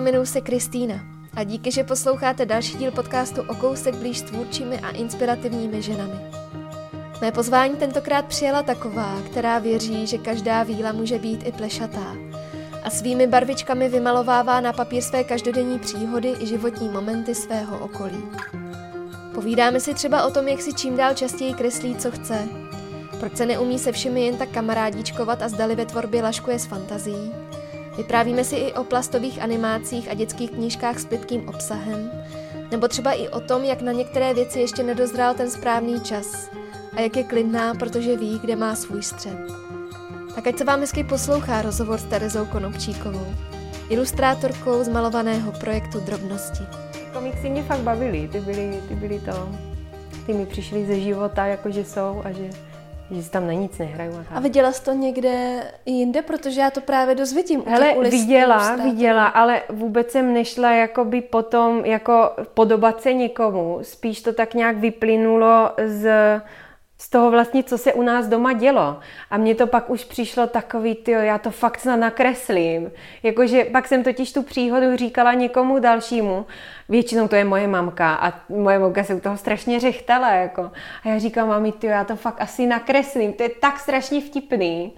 jmenuji se Kristýna a díky, že posloucháte další díl podcastu o kousek blíž s tvůrčími a inspirativními ženami. Mé pozvání tentokrát přijela taková, která věří, že každá víla může být i plešatá a svými barvičkami vymalovává na papír své každodenní příhody i životní momenty svého okolí. Povídáme si třeba o tom, jak si čím dál častěji kreslí, co chce, proč se neumí se všemi jen tak kamarádíčkovat a zdali ve tvorbě laškuje s fantazí, Vyprávíme si i o plastových animácích a dětských knížkách s plitkým obsahem, nebo třeba i o tom, jak na některé věci ještě nedozrál ten správný čas a jak je klidná, protože ví, kde má svůj střed. Tak ať se vám hezky poslouchá rozhovor s Terezou Konopčíkovou, ilustrátorkou z malovaného projektu Drobnosti. Komiksy mě fakt bavily, ty byly, ty byly to, ty mi přišly ze života, jakože jsou a že že si tam na nic nehraju. A, a viděla jsi to někde jinde, protože já to právě dozvědím. Hele, viděla, viděla, ale vůbec jsem nešla jakoby potom jako podobat se někomu. Spíš to tak nějak vyplynulo z z toho vlastně, co se u nás doma dělo. A mně to pak už přišlo takový, ty já to fakt snad nakreslím. Jakože pak jsem totiž tu příhodu říkala někomu dalšímu. Většinou to je moje mamka a moje mamka se u toho strašně řechtala. Jako. A já říkám, mami, ty já to fakt asi nakreslím. To je tak strašně vtipný.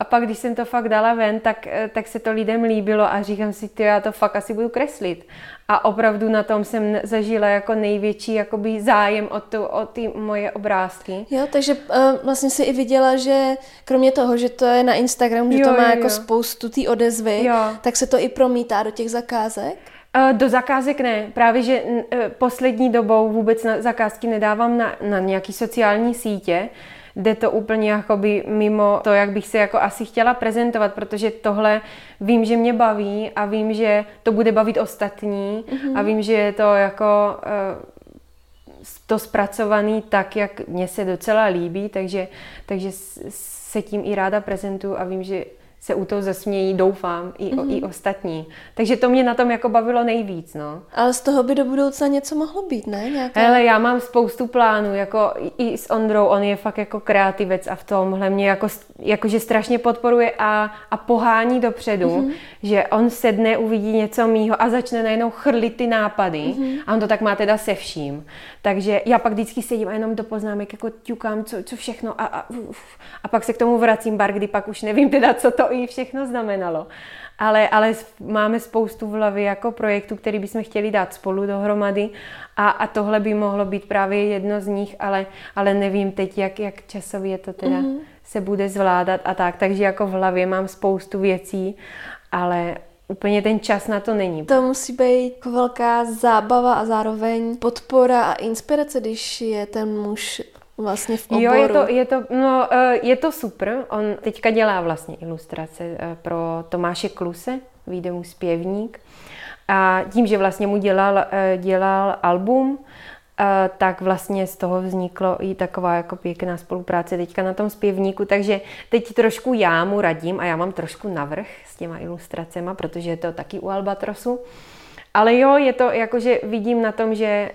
A pak, když jsem to fakt dala ven, tak, eh, tak se to lidem líbilo a říkám si, ty já to fakt asi budu kreslit. A opravdu na tom jsem zažila jako největší jakoby zájem o, tu, o ty moje obrázky. Jo, takže uh, vlastně si i viděla, že kromě toho, že to je na Instagramu, že jo, to má jo, jako jo. spoustu té odezvy, jo. tak se to i promítá do těch zakázek? Uh, do zakázek ne. Právě, že poslední dobou vůbec na zakázky nedávám na, na nějaký sociální sítě, jde to úplně jakoby mimo to, jak bych se jako asi chtěla prezentovat, protože tohle vím, že mě baví a vím, že to bude bavit ostatní mm-hmm. a vím, že je to jako uh, to zpracovaný tak, jak mně se docela líbí, takže, takže se tím i ráda prezentuju a vím, že se u toho zasmějí, doufám, i, mm-hmm. i ostatní. Takže to mě na tom jako bavilo nejvíc, no. Ale z toho by do budoucna něco mohlo být, ne? Nějaká... Hele, já mám spoustu plánů, jako i s Ondrou, on je fakt jako kreativec a v tomhle mě jako, jakože strašně podporuje a, a pohání dopředu, mm-hmm. že on sedne, uvidí něco mýho a začne najednou chrlit ty nápady mm-hmm. a on to tak má teda se vším. Takže já pak vždycky sedím a jenom do poznámek jako ťukám, co, co všechno a, a, a pak se k tomu vracím bar, kdy pak už nevím teda, co to i všechno znamenalo. Ale, ale máme spoustu v hlavě jako projektů, který bychom chtěli dát spolu dohromady a, a tohle by mohlo být právě jedno z nich, ale, ale nevím teď, jak, jak časově to teda mm-hmm. se bude zvládat a tak. Takže jako v hlavě mám spoustu věcí, ale úplně ten čas na to není. To musí být velká zábava a zároveň podpora a inspirace, když je ten muž vlastně v oboru. Jo, je to, je to, no, eh, je to super. On teďka dělá vlastně ilustrace eh, pro Tomáše Kluse, vyjde mu zpěvník. A tím, že vlastně mu dělal, eh, dělal album, tak vlastně z toho vzniklo i taková jako pěkná spolupráce teďka na tom zpěvníku, takže teď trošku já mu radím a já mám trošku navrh s těma ilustracema, protože je to taky u Albatrosu. Ale jo, je to jakože vidím na tom, že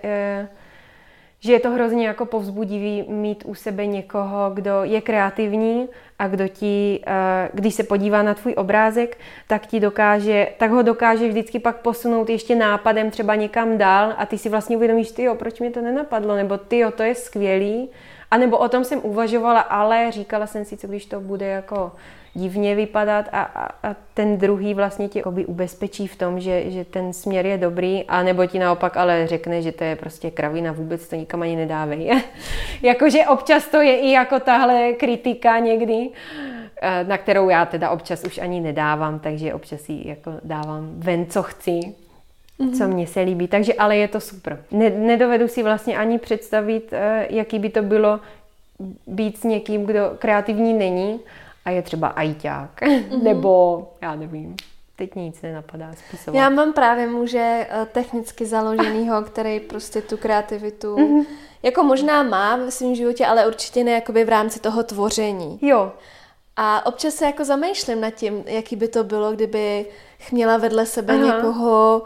že je to hrozně jako povzbudivý mít u sebe někoho, kdo je kreativní a kdo ti, eh, když se podívá na tvůj obrázek, tak ti dokáže, tak ho dokáže vždycky pak posunout ještě nápadem třeba někam dál a ty si vlastně uvědomíš, ty proč mě to nenapadlo, nebo ty to je skvělý, a nebo o tom jsem uvažovala, ale říkala jsem si, co když to bude jako divně vypadat a, a, a ten druhý vlastně tě oby ubezpečí v tom, že, že ten směr je dobrý, a nebo ti naopak ale řekne, že to je prostě kravina, vůbec to nikam ani nedávej. Jakože občas to je i jako tahle kritika někdy, eh, na kterou já teda občas už ani nedávám, takže občas ji jako dávám ven, co chci, mm-hmm. co mně se líbí. Takže ale je to super. Ne, nedovedu si vlastně ani představit, eh, jaký by to bylo být s někým, kdo kreativní není a je třeba ajťák, mm-hmm. nebo já nevím, teď nic nenapadá spisovat. Já mám právě muže eh, technicky založenýho, který prostě tu kreativitu mm-hmm. jako možná má ve svém životě, ale určitě ne jakoby v rámci toho tvoření. Jo. A občas se jako zamýšlím nad tím, jaký by to bylo, kdyby měla vedle sebe Aha. někoho,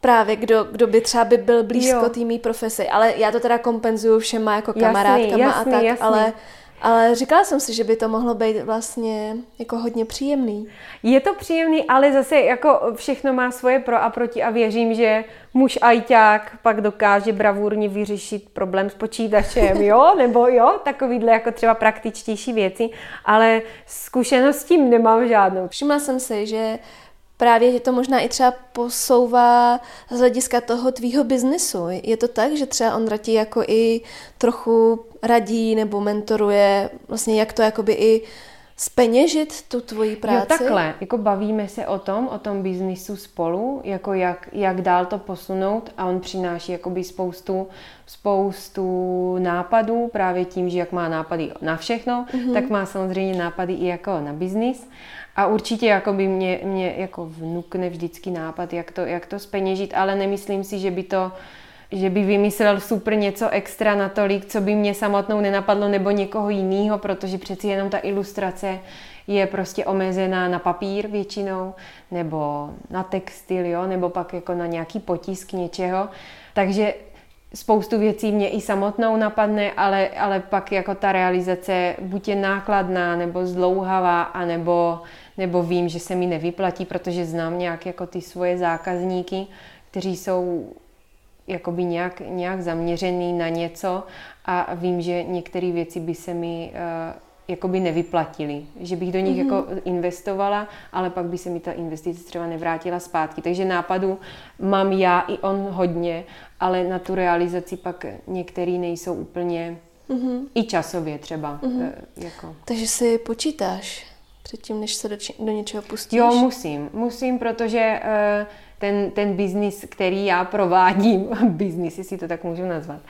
právě kdo, kdo by třeba by byl blízko té profesi. Ale já to teda kompenzuju všema jako kamarádkama jasný, jasný, a tak, jasný. ale Ale říkala jsem si, že by to mohlo být vlastně jako hodně příjemný. Je to příjemný, ale zase jako všechno má svoje pro a proti a věřím, že muž ajťák pak dokáže bravurně vyřešit problém s počítačem, jo, nebo jo, takovýhle jako třeba praktičtější věci, ale zkušenost s tím nemám žádnou. Všimla jsem si, že právě že to možná i třeba posouvá z hlediska toho tvýho biznesu. Je to tak, že třeba on ti jako i trochu radí nebo mentoruje vlastně jak to jakoby i speněžit tu tvoji práci? Jo, takhle. Jako bavíme se o tom, o tom biznisu spolu, jako jak, jak dál to posunout a on přináší jakoby spoustu, spoustu nápadů právě tím, že jak má nápady na všechno, mm-hmm. tak má samozřejmě nápady i jako na biznis. A určitě jako by mě, mě jako vnukne vždycky nápad, jak to, jak to speněžit, ale nemyslím si, že by to že by vymyslel super něco extra na tolik, co by mě samotnou nenapadlo, nebo někoho jiného, protože přeci jenom ta ilustrace je prostě omezená na papír většinou, nebo na textil, jo, nebo pak jako na nějaký potisk něčeho. Takže spoustu věcí mě i samotnou napadne, ale, ale pak jako ta realizace buď je nákladná, nebo zdlouhavá, anebo, nebo vím, že se mi nevyplatí, protože znám nějak jako ty svoje zákazníky, kteří jsou jakoby nějak, nějak zaměřený na něco a vím, že některé věci by se mi uh, jakoby nevyplatily, že bych do nich mm-hmm. jako investovala, ale pak by se mi ta investice třeba nevrátila zpátky. Takže nápadu mám já i on hodně, ale na tu realizaci pak některý nejsou úplně mm-hmm. i časově třeba. Mm-hmm. Jako. Takže si počítáš předtím, než se do, či- do něčeho pustíš? Jo, musím. Musím, protože uh, ten, ten biznis, který já provádím, biznis, jestli to tak můžu nazvat,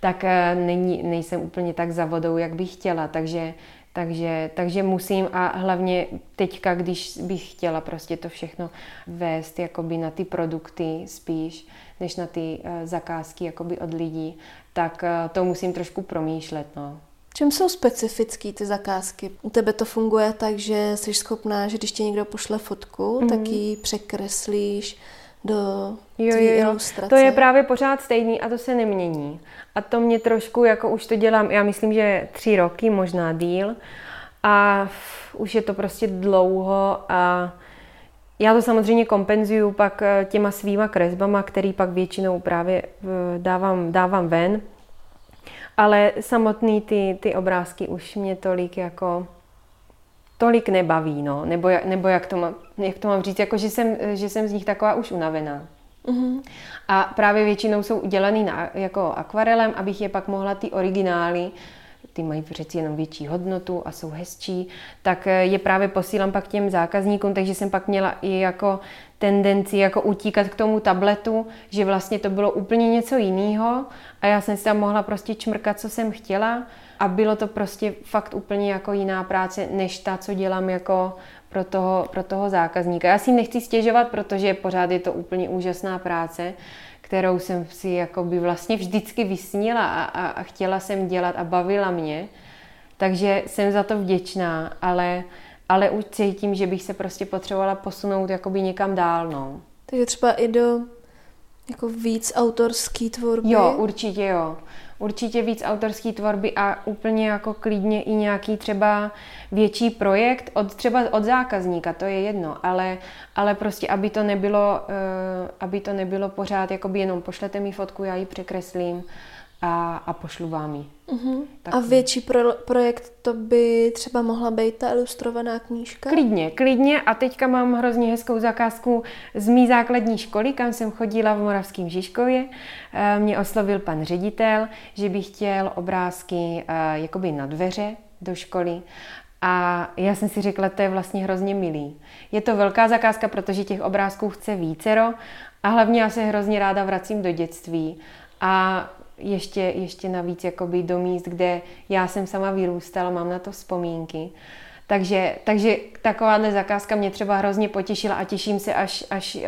tak uh, není, nejsem úplně tak za vodou, jak bych chtěla, takže takže, takže musím a hlavně teďka, když bych chtěla prostě to všechno vést jakoby na ty produkty spíš, než na ty uh, zakázky jakoby od lidí, tak uh, to musím trošku promýšlet. No. Čem jsou specifické ty zakázky? U tebe to funguje tak, že jsi schopná, že když ti někdo pošle fotku, mm-hmm. tak ji překreslíš do jo, jo, ilustrace. To je právě pořád stejný a to se nemění. A to mě trošku, jako už to dělám, já myslím, že tři roky, možná díl. A už je to prostě dlouho a já to samozřejmě kompenzuju pak eh, těma svýma kresbama, který pak většinou právě eh, dávám, dávám ven ale samotný ty, ty obrázky už mě tolik jako tolik nebaví, no. Nebo, jak, nebo jak, to mám, jak to mám říct, jako že jsem, že jsem z nich taková už unavená. Mm-hmm. A právě většinou jsou udělaný na, jako akvarelem, abych je pak mohla ty originály ty mají přeci jenom větší hodnotu a jsou hezčí, tak je právě posílám pak těm zákazníkům, takže jsem pak měla i jako tendenci jako utíkat k tomu tabletu, že vlastně to bylo úplně něco jiného a já jsem si tam mohla prostě čmrkat, co jsem chtěla a bylo to prostě fakt úplně jako jiná práce, než ta, co dělám jako pro toho, pro toho zákazníka. Já si nechci stěžovat, protože pořád je to úplně úžasná práce, kterou jsem si jakoby vlastně vždycky vysnila a, a, a chtěla jsem dělat a bavila mě. Takže jsem za to vděčná, ale, ale už cítím, že bych se prostě potřebovala posunout jakoby někam dál. No. Takže třeba i do jako víc autorský tvorby? Jo, určitě jo určitě víc autorské tvorby a úplně jako klidně i nějaký třeba větší projekt od třeba od zákazníka, to je jedno, ale, ale prostě, aby to nebylo, uh, aby to nebylo pořád, jakoby jenom pošlete mi fotku, já ji překreslím, a, a pošlu vám ji. Uh-huh. A větší pro, projekt to by třeba mohla být ta ilustrovaná knížka? Klidně, klidně. A teďka mám hrozně hezkou zakázku z mý základní školy, kam jsem chodila v Moravském Žižkově. E, mě oslovil pan ředitel, že by chtěl obrázky e, jakoby na dveře do školy. A já jsem si řekla, to je vlastně hrozně milý. Je to velká zakázka, protože těch obrázků chce vícero a hlavně já se hrozně ráda vracím do dětství. A ještě, ještě navíc jakoby do míst, kde já jsem sama vyrůstala, mám na to vzpomínky. Takže, takže takováhle zakázka mě třeba hrozně potěšila a těším se, až, až uh,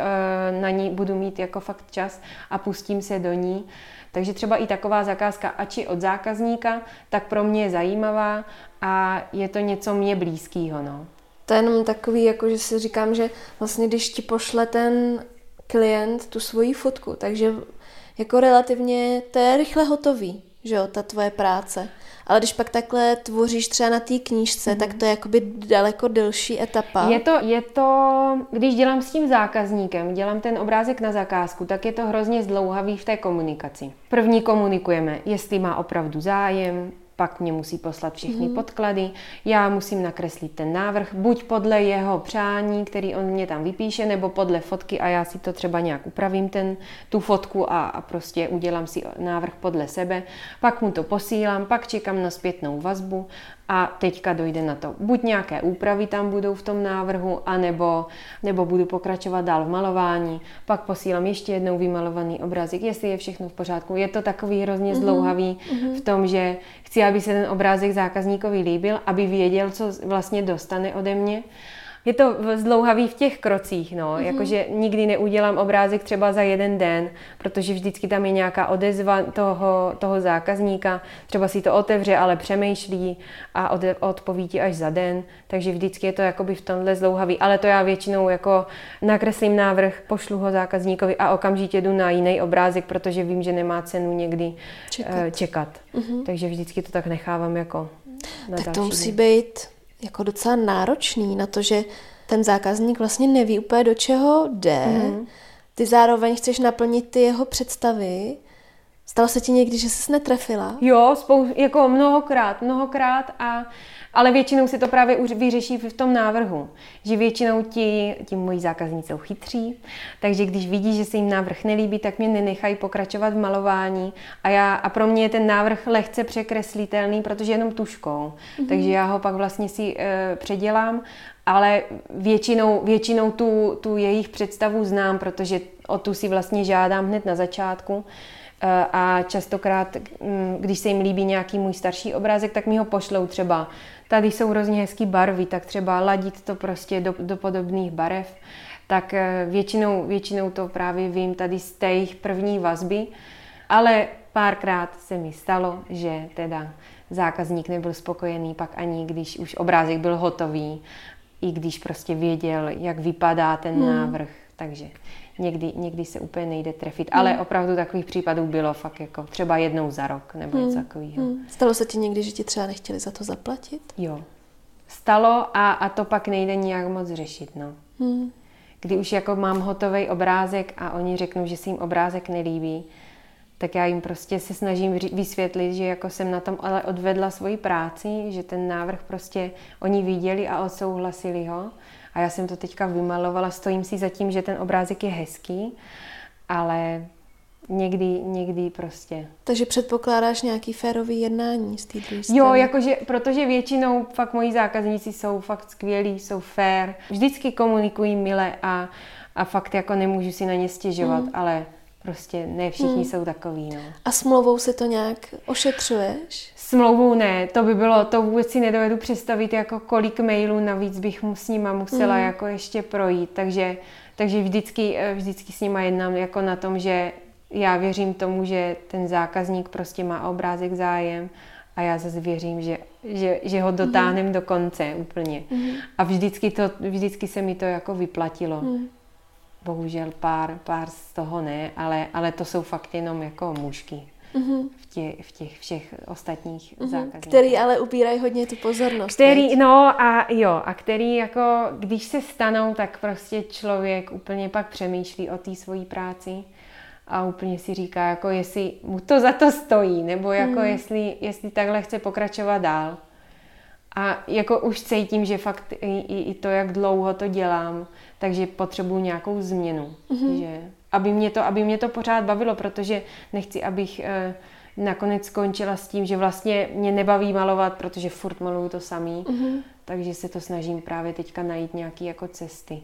na ní budu mít jako fakt čas a pustím se do ní. Takže třeba i taková zakázka, ač od zákazníka, tak pro mě je zajímavá a je to něco mě blízkého. No. To je jenom takový, jako že si říkám, že vlastně když ti pošle ten klient tu svoji fotku, takže jako relativně, to je rychle hotový. že jo, ta tvoje práce. Ale když pak takhle tvoříš třeba na té knížce, mm-hmm. tak to je jakoby daleko delší etapa. Je to, je to, když dělám s tím zákazníkem, dělám ten obrázek na zakázku, tak je to hrozně zdlouhavý v té komunikaci. První komunikujeme, jestli má opravdu zájem, pak mě musí poslat všechny mm-hmm. podklady, já musím nakreslit ten návrh, buď podle jeho přání, který on mě tam vypíše, nebo podle fotky a já si to třeba nějak upravím, ten, tu fotku a, a prostě udělám si návrh podle sebe, pak mu to posílám, pak čekám na zpětnou vazbu a teďka dojde na to. Buď nějaké úpravy tam budou v tom návrhu, anebo, nebo budu pokračovat dál v malování, pak posílám ještě jednou vymalovaný obrázek, jestli je všechno v pořádku. Je to takový hrozně mhm, zdlouhavý mm-hmm. v tom, že chci, aby se ten obrázek zákazníkovi líbil, aby věděl, co vlastně dostane ode mě je to zdlouhavý v těch krocích, no, mm-hmm. jakože nikdy neudělám obrázek třeba za jeden den, protože vždycky tam je nějaká odezva toho, toho zákazníka, třeba si to otevře, ale přemýšlí a od, odpoví ti až za den, takže vždycky je to jakoby v tomhle zdlouhavý, ale to já většinou jako nakreslím návrh, pošlu ho zákazníkovi a okamžitě jdu na jiný obrázek, protože vím, že nemá cenu někdy čekat. Uh, čekat. Mm-hmm. Takže vždycky to tak nechávám jako na Tak to musí být jako docela náročný na to, že ten zákazník vlastně neví úplně do čeho jde. Mm. Ty zároveň chceš naplnit ty jeho představy. Stalo se ti někdy, že jsi netrefila? Jo, spou- jako mnohokrát, mnohokrát a ale většinou si to právě už vyřeší v tom návrhu, že většinou ti, ti moji zákazníci jsou chytří, takže když vidí, že se jim návrh nelíbí, tak mě nenechají pokračovat v malování a, já, a pro mě je ten návrh lehce překreslitelný, protože jenom tuškou, mm-hmm. takže já ho pak vlastně si e, předělám ale většinou, většinou tu, tu jejich představu znám, protože o tu si vlastně žádám hned na začátku. Eh, a častokrát, mm, když se jim líbí nějaký můj starší obrázek, tak mi ho pošlou třeba. Tady jsou hrozně hezký barvy, tak třeba ladit to prostě do, do podobných barev. Tak eh, většinou, většinou to právě vím tady z té jejich první vazby, ale párkrát se mi stalo, že teda zákazník nebyl spokojený, pak ani když už obrázek byl hotový, i když prostě věděl, jak vypadá ten hmm. návrh. Takže někdy, někdy se úplně nejde trefit. Hmm. Ale opravdu takových případů bylo fakt jako třeba jednou za rok nebo hmm. něco takového. Hmm. Stalo se ti někdy, že ti třeba nechtěli za to zaplatit? Jo. Stalo a, a to pak nejde nijak moc řešit, no. Hmm. Kdy už jako mám hotový obrázek a oni řeknou, že si jim obrázek nelíbí, tak já jim prostě se snažím vysvětlit, že jako jsem na tom ale odvedla svoji práci, že ten návrh prostě oni viděli a odsouhlasili ho a já jsem to teďka vymalovala, stojím si za tím, že ten obrázek je hezký, ale někdy, někdy prostě. Takže předpokládáš nějaký férový jednání z té druhé strany? Jo, jakože, protože většinou fakt moji zákazníci jsou fakt skvělí, jsou fair, vždycky komunikují mile a, a fakt jako nemůžu si na ně stěžovat, mm. ale prostě ne všichni hmm. jsou takový. No. A smlouvou si to nějak ošetřuješ? Smlouvou ne, to by bylo, to vůbec si nedovedu představit, jako kolik mailů navíc bych mu s nima musela hmm. jako ještě projít, takže, takže vždycky, eh, vždycky s nima jednám jako na tom, že já věřím tomu, že ten zákazník prostě má obrázek zájem a já zase věřím, že, že, že ho dotáhnem mm. do konce úplně. Mm. A vždycky, to, vždycky se mi to jako vyplatilo. Mm bohužel pár, pár z toho ne, ale, ale to jsou fakt jenom jako mužky. Mm-hmm. V, tě, v těch všech ostatních mm-hmm. zákazníků. Který ale upírají hodně tu pozornost. Který, no a jo, a který jako, když se stanou, tak prostě člověk úplně pak přemýšlí o té svojí práci a úplně si říká, jako jestli mu to za to stojí, nebo jako mm. jestli, jestli takhle chce pokračovat dál. A jako už cítím, že fakt i, i, i to, jak dlouho to dělám, takže potřebuji nějakou změnu. Mm-hmm. Že, aby, mě to, aby mě to pořád bavilo, protože nechci, abych eh, nakonec skončila s tím, že vlastně mě nebaví malovat, protože furt maluju to samý. Mm-hmm. Takže se to snažím právě teďka najít nějaké jako cesty.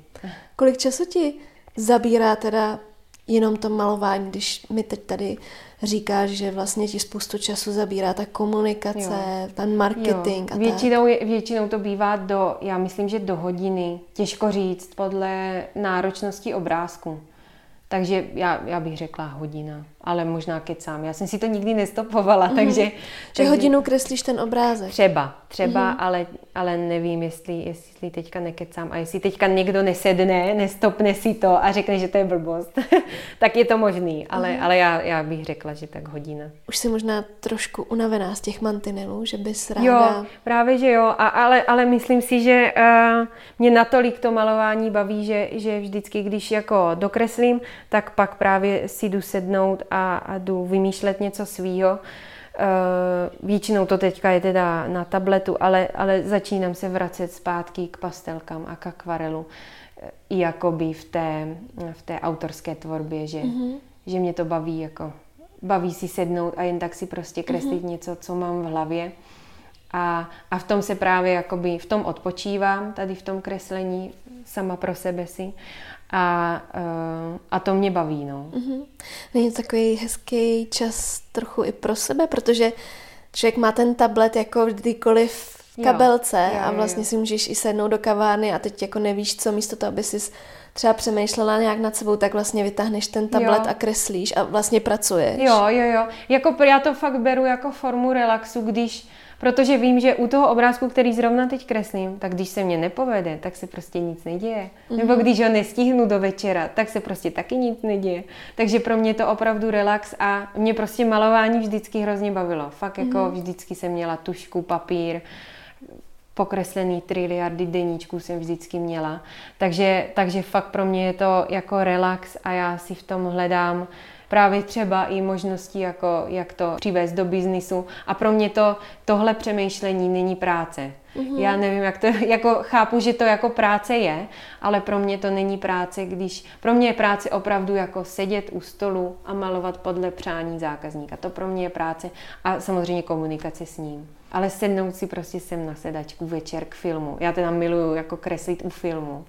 Kolik času ti zabírá teda jenom to malování, když mi teď tady říkáš, že vlastně ti spoustu času zabírá ta komunikace, jo. ten marketing jo. a většinou, tak. většinou to bývá do, já myslím, že do hodiny. Těžko říct podle náročnosti obrázku. Takže já, já bych řekla hodina. Ale možná kecám. Já jsem si to nikdy nestopovala, mm-hmm. takže... Že takže, hodinu kreslíš ten obrázek. Třeba, třeba, mm-hmm. ale, ale nevím, jestli, jestli teďka nekecám a jestli teďka někdo nesedne, nestopne si to a řekne, že to je blbost, tak je to možný, ale, mm-hmm. ale já, já bych řekla, že tak hodina. Už jsi možná trošku unavená z těch mantinelů, že bys ráda... Jo, právě, že jo, a, ale, ale myslím si, že uh, mě natolik to malování baví, že, že vždycky, když jako dokreslím, tak pak právě si jdu sednout a, a jdu vymýšlet něco svýho. Uh, většinou to teďka je teda na tabletu, ale, ale začínám se vracet zpátky k pastelkám a k akvarelu i jakoby v té, v té autorské tvorbě, že, mm-hmm. že mě to baví jako baví si sednout a jen tak si prostě kreslit mm-hmm. něco, co mám v hlavě. A, a v tom se právě jakoby, v tom odpočívám, tady v tom kreslení, sama pro sebe si. A, uh, a to mě baví, no. Mm-hmm. Není to takový hezký čas trochu i pro sebe, protože člověk má ten tablet jako kdykoliv v kabelce jo, jo, jo, a vlastně si můžeš i sednout do kavárny a teď jako nevíš co, místo toho, aby si třeba přemýšlela nějak nad sebou, tak vlastně vytáhneš ten tablet jo. a kreslíš a vlastně pracuješ. Jo, jo, jo. Jako já to fakt beru jako formu relaxu, když Protože vím, že u toho obrázku, který zrovna teď kreslím, tak když se mě nepovede, tak se prostě nic neděje. Mm-hmm. Nebo když ho nestihnu do večera, tak se prostě taky nic neděje. Takže pro mě to opravdu relax a mě prostě malování vždycky hrozně bavilo. Fakt jako mm-hmm. vždycky jsem měla tušku, papír, pokreslený triliardy deníčků jsem vždycky měla. Takže, takže fakt pro mě je to jako relax a já si v tom hledám právě třeba i možnosti, jako, jak to přivést do biznisu. A pro mě to tohle přemýšlení není práce. Mm-hmm. Já nevím, jak to, jako chápu, že to jako práce je, ale pro mě to není práce, když, pro mě je práce opravdu jako sedět u stolu a malovat podle přání zákazníka. To pro mě je práce a samozřejmě komunikace s ním. Ale sednout si prostě sem na sedačku večer k filmu. Já teda miluju jako kreslit u filmu.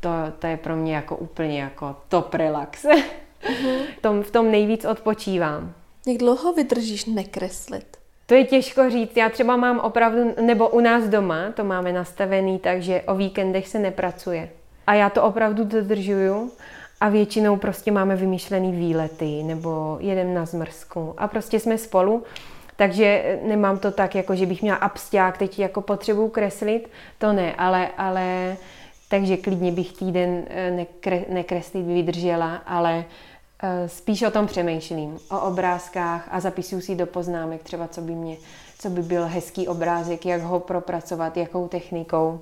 To, to je pro mě jako úplně jako top relax. Uh-huh. tom, v tom nejvíc odpočívám. Jak dlouho vydržíš nekreslit? To je těžko říct. Já třeba mám opravdu, nebo u nás doma, to máme nastavený, takže o víkendech se nepracuje. A já to opravdu dodržuju a většinou prostě máme vymýšlený výlety nebo jedem na zmrzku a prostě jsme spolu. Takže nemám to tak, jako že bych měla absťák, teď jako potřebuju kreslit, to ne, ale, ale takže klidně bych týden eh, nekre, nekreslit vydržela, ale spíš o tom přemýšlím, o obrázkách a zapisuju si do poznámek třeba, co by, mě, co by byl hezký obrázek, jak ho propracovat, jakou technikou.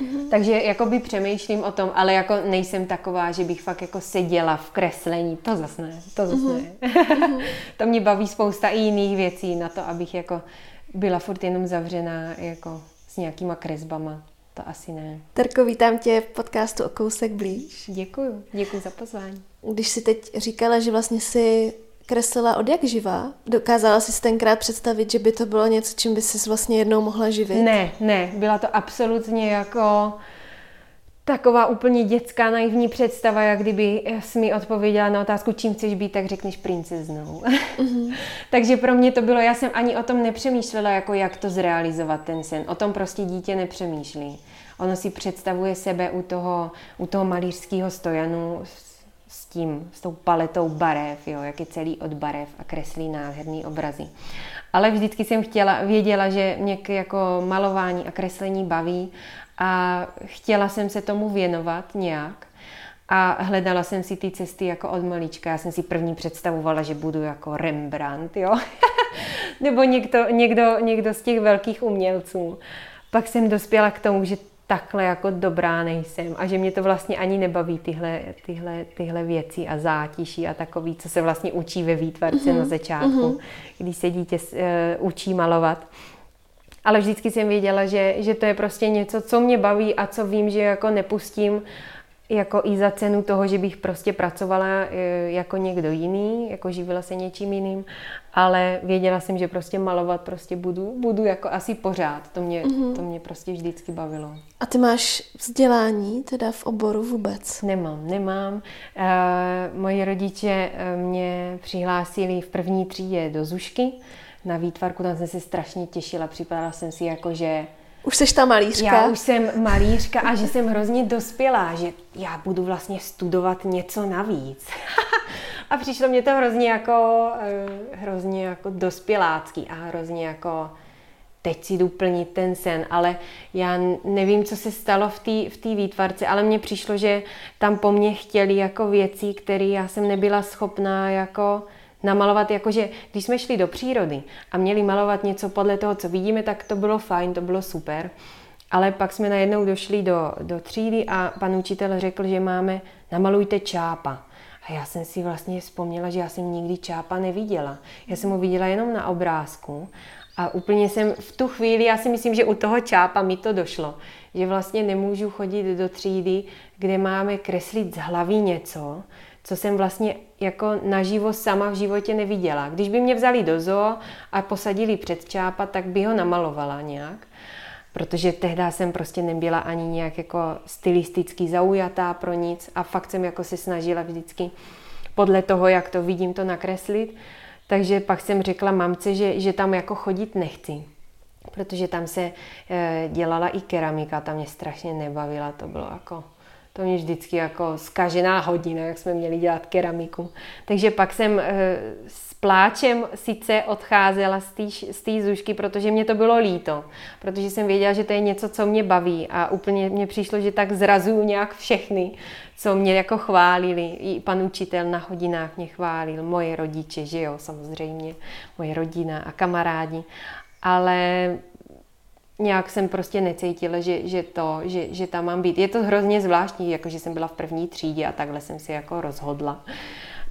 Mm-hmm. Takže jakoby přemýšlím o tom, ale jako nejsem taková, že bych fakt jako seděla v kreslení. To zase ne, to zase ne. Mm-hmm. to mě baví spousta i jiných věcí na to, abych jako byla furt jenom zavřená jako s nějakýma kresbama to asi ne. Terko, vítám tě v podcastu o kousek blíž. Děkuju, děkuji za pozvání. Když si teď říkala, že vlastně si kreslila od jak živá, dokázala jsi tenkrát představit, že by to bylo něco, čím by si vlastně jednou mohla živit? Ne, ne, byla to absolutně jako taková úplně dětská naivní představa, jak kdyby jsi mi odpověděla na otázku, čím chceš být, tak řekneš princeznou. Mm-hmm. Takže pro mě to bylo, já jsem ani o tom nepřemýšlela, jako jak to zrealizovat ten sen. O tom prostě dítě nepřemýšlí. Ono si představuje sebe u toho, u toho malířského stojanu s tím, s tou paletou barev, jo, jak je celý od barev a kreslí nádherný obrazy. Ale vždycky jsem chtěla, věděla, že mě jako malování a kreslení baví a chtěla jsem se tomu věnovat nějak. A hledala jsem si ty cesty jako od malička. Já jsem si první představovala, že budu jako Rembrandt, jo? Nebo někdo, někdo, někdo z těch velkých umělců. Pak jsem dospěla k tomu, že takhle jako dobrá nejsem a že mě to vlastně ani nebaví tyhle, tyhle, tyhle věci a zátiší a takový, co se vlastně učí ve výtvarce mm-hmm. na začátku, mm-hmm. když se dítě uh, učí malovat. Ale vždycky jsem věděla, že, že to je prostě něco, co mě baví a co vím, že jako nepustím jako i za cenu toho, že bych prostě pracovala e, jako někdo jiný, jako živila se něčím jiným, ale věděla jsem, že prostě malovat prostě budu, budu jako asi pořád. To mě, mm-hmm. to mě prostě vždycky bavilo. A ty máš vzdělání teda v oboru vůbec? Nemám, nemám. E, moji rodiče e, mě přihlásili v první třídě do Zušky na výtvarku, tam jsem se strašně těšila, připadala jsem si jako, že Už jsi ta malířka? Já už jsem malířka a že jsem hrozně dospělá, že já budu vlastně studovat něco navíc. a přišlo mě to hrozně jako, eh, hrozně jako dospělácký a hrozně jako teď si jdu plnit ten sen, ale já nevím, co se stalo v té v výtvarce, ale mně přišlo, že tam po mně chtěli jako věci, které já jsem nebyla schopná jako namalovat, jakože když jsme šli do přírody a měli malovat něco podle toho, co vidíme, tak to bylo fajn, to bylo super. Ale pak jsme najednou došli do, do třídy a pan učitel řekl, že máme namalujte čápa. A já jsem si vlastně vzpomněla, že já jsem nikdy čápa neviděla. Já jsem ho viděla jenom na obrázku a úplně jsem v tu chvíli, já si myslím, že u toho čápa mi to došlo, že vlastně nemůžu chodit do třídy, kde máme kreslit z hlavy něco, co jsem vlastně jako naživo sama v životě neviděla. Když by mě vzali do zoo a posadili před čápa, tak by ho namalovala nějak. Protože tehdy jsem prostě nebyla ani nějak jako stylisticky zaujatá pro nic a fakt jsem jako se snažila vždycky podle toho, jak to vidím, to nakreslit. Takže pak jsem řekla mamce, že, že tam jako chodit nechci, protože tam se e, dělala i keramika, tam mě strašně nebavila, to bylo jako to mě vždycky jako skažená hodina, jak jsme měli dělat keramiku. Takže pak jsem e, s pláčem sice odcházela z té zušky, protože mě to bylo líto, protože jsem věděla, že to je něco, co mě baví a úplně mě přišlo, že tak zrazuju nějak všechny, co mě jako chválili. I pan učitel na hodinách mě chválil, moje rodiče, že jo, samozřejmě, moje rodina a kamarádi. Ale nějak jsem prostě necítila, že, že to, že, že tam mám být. Je to hrozně zvláštní, jako že jsem byla v první třídě a takhle jsem si jako rozhodla.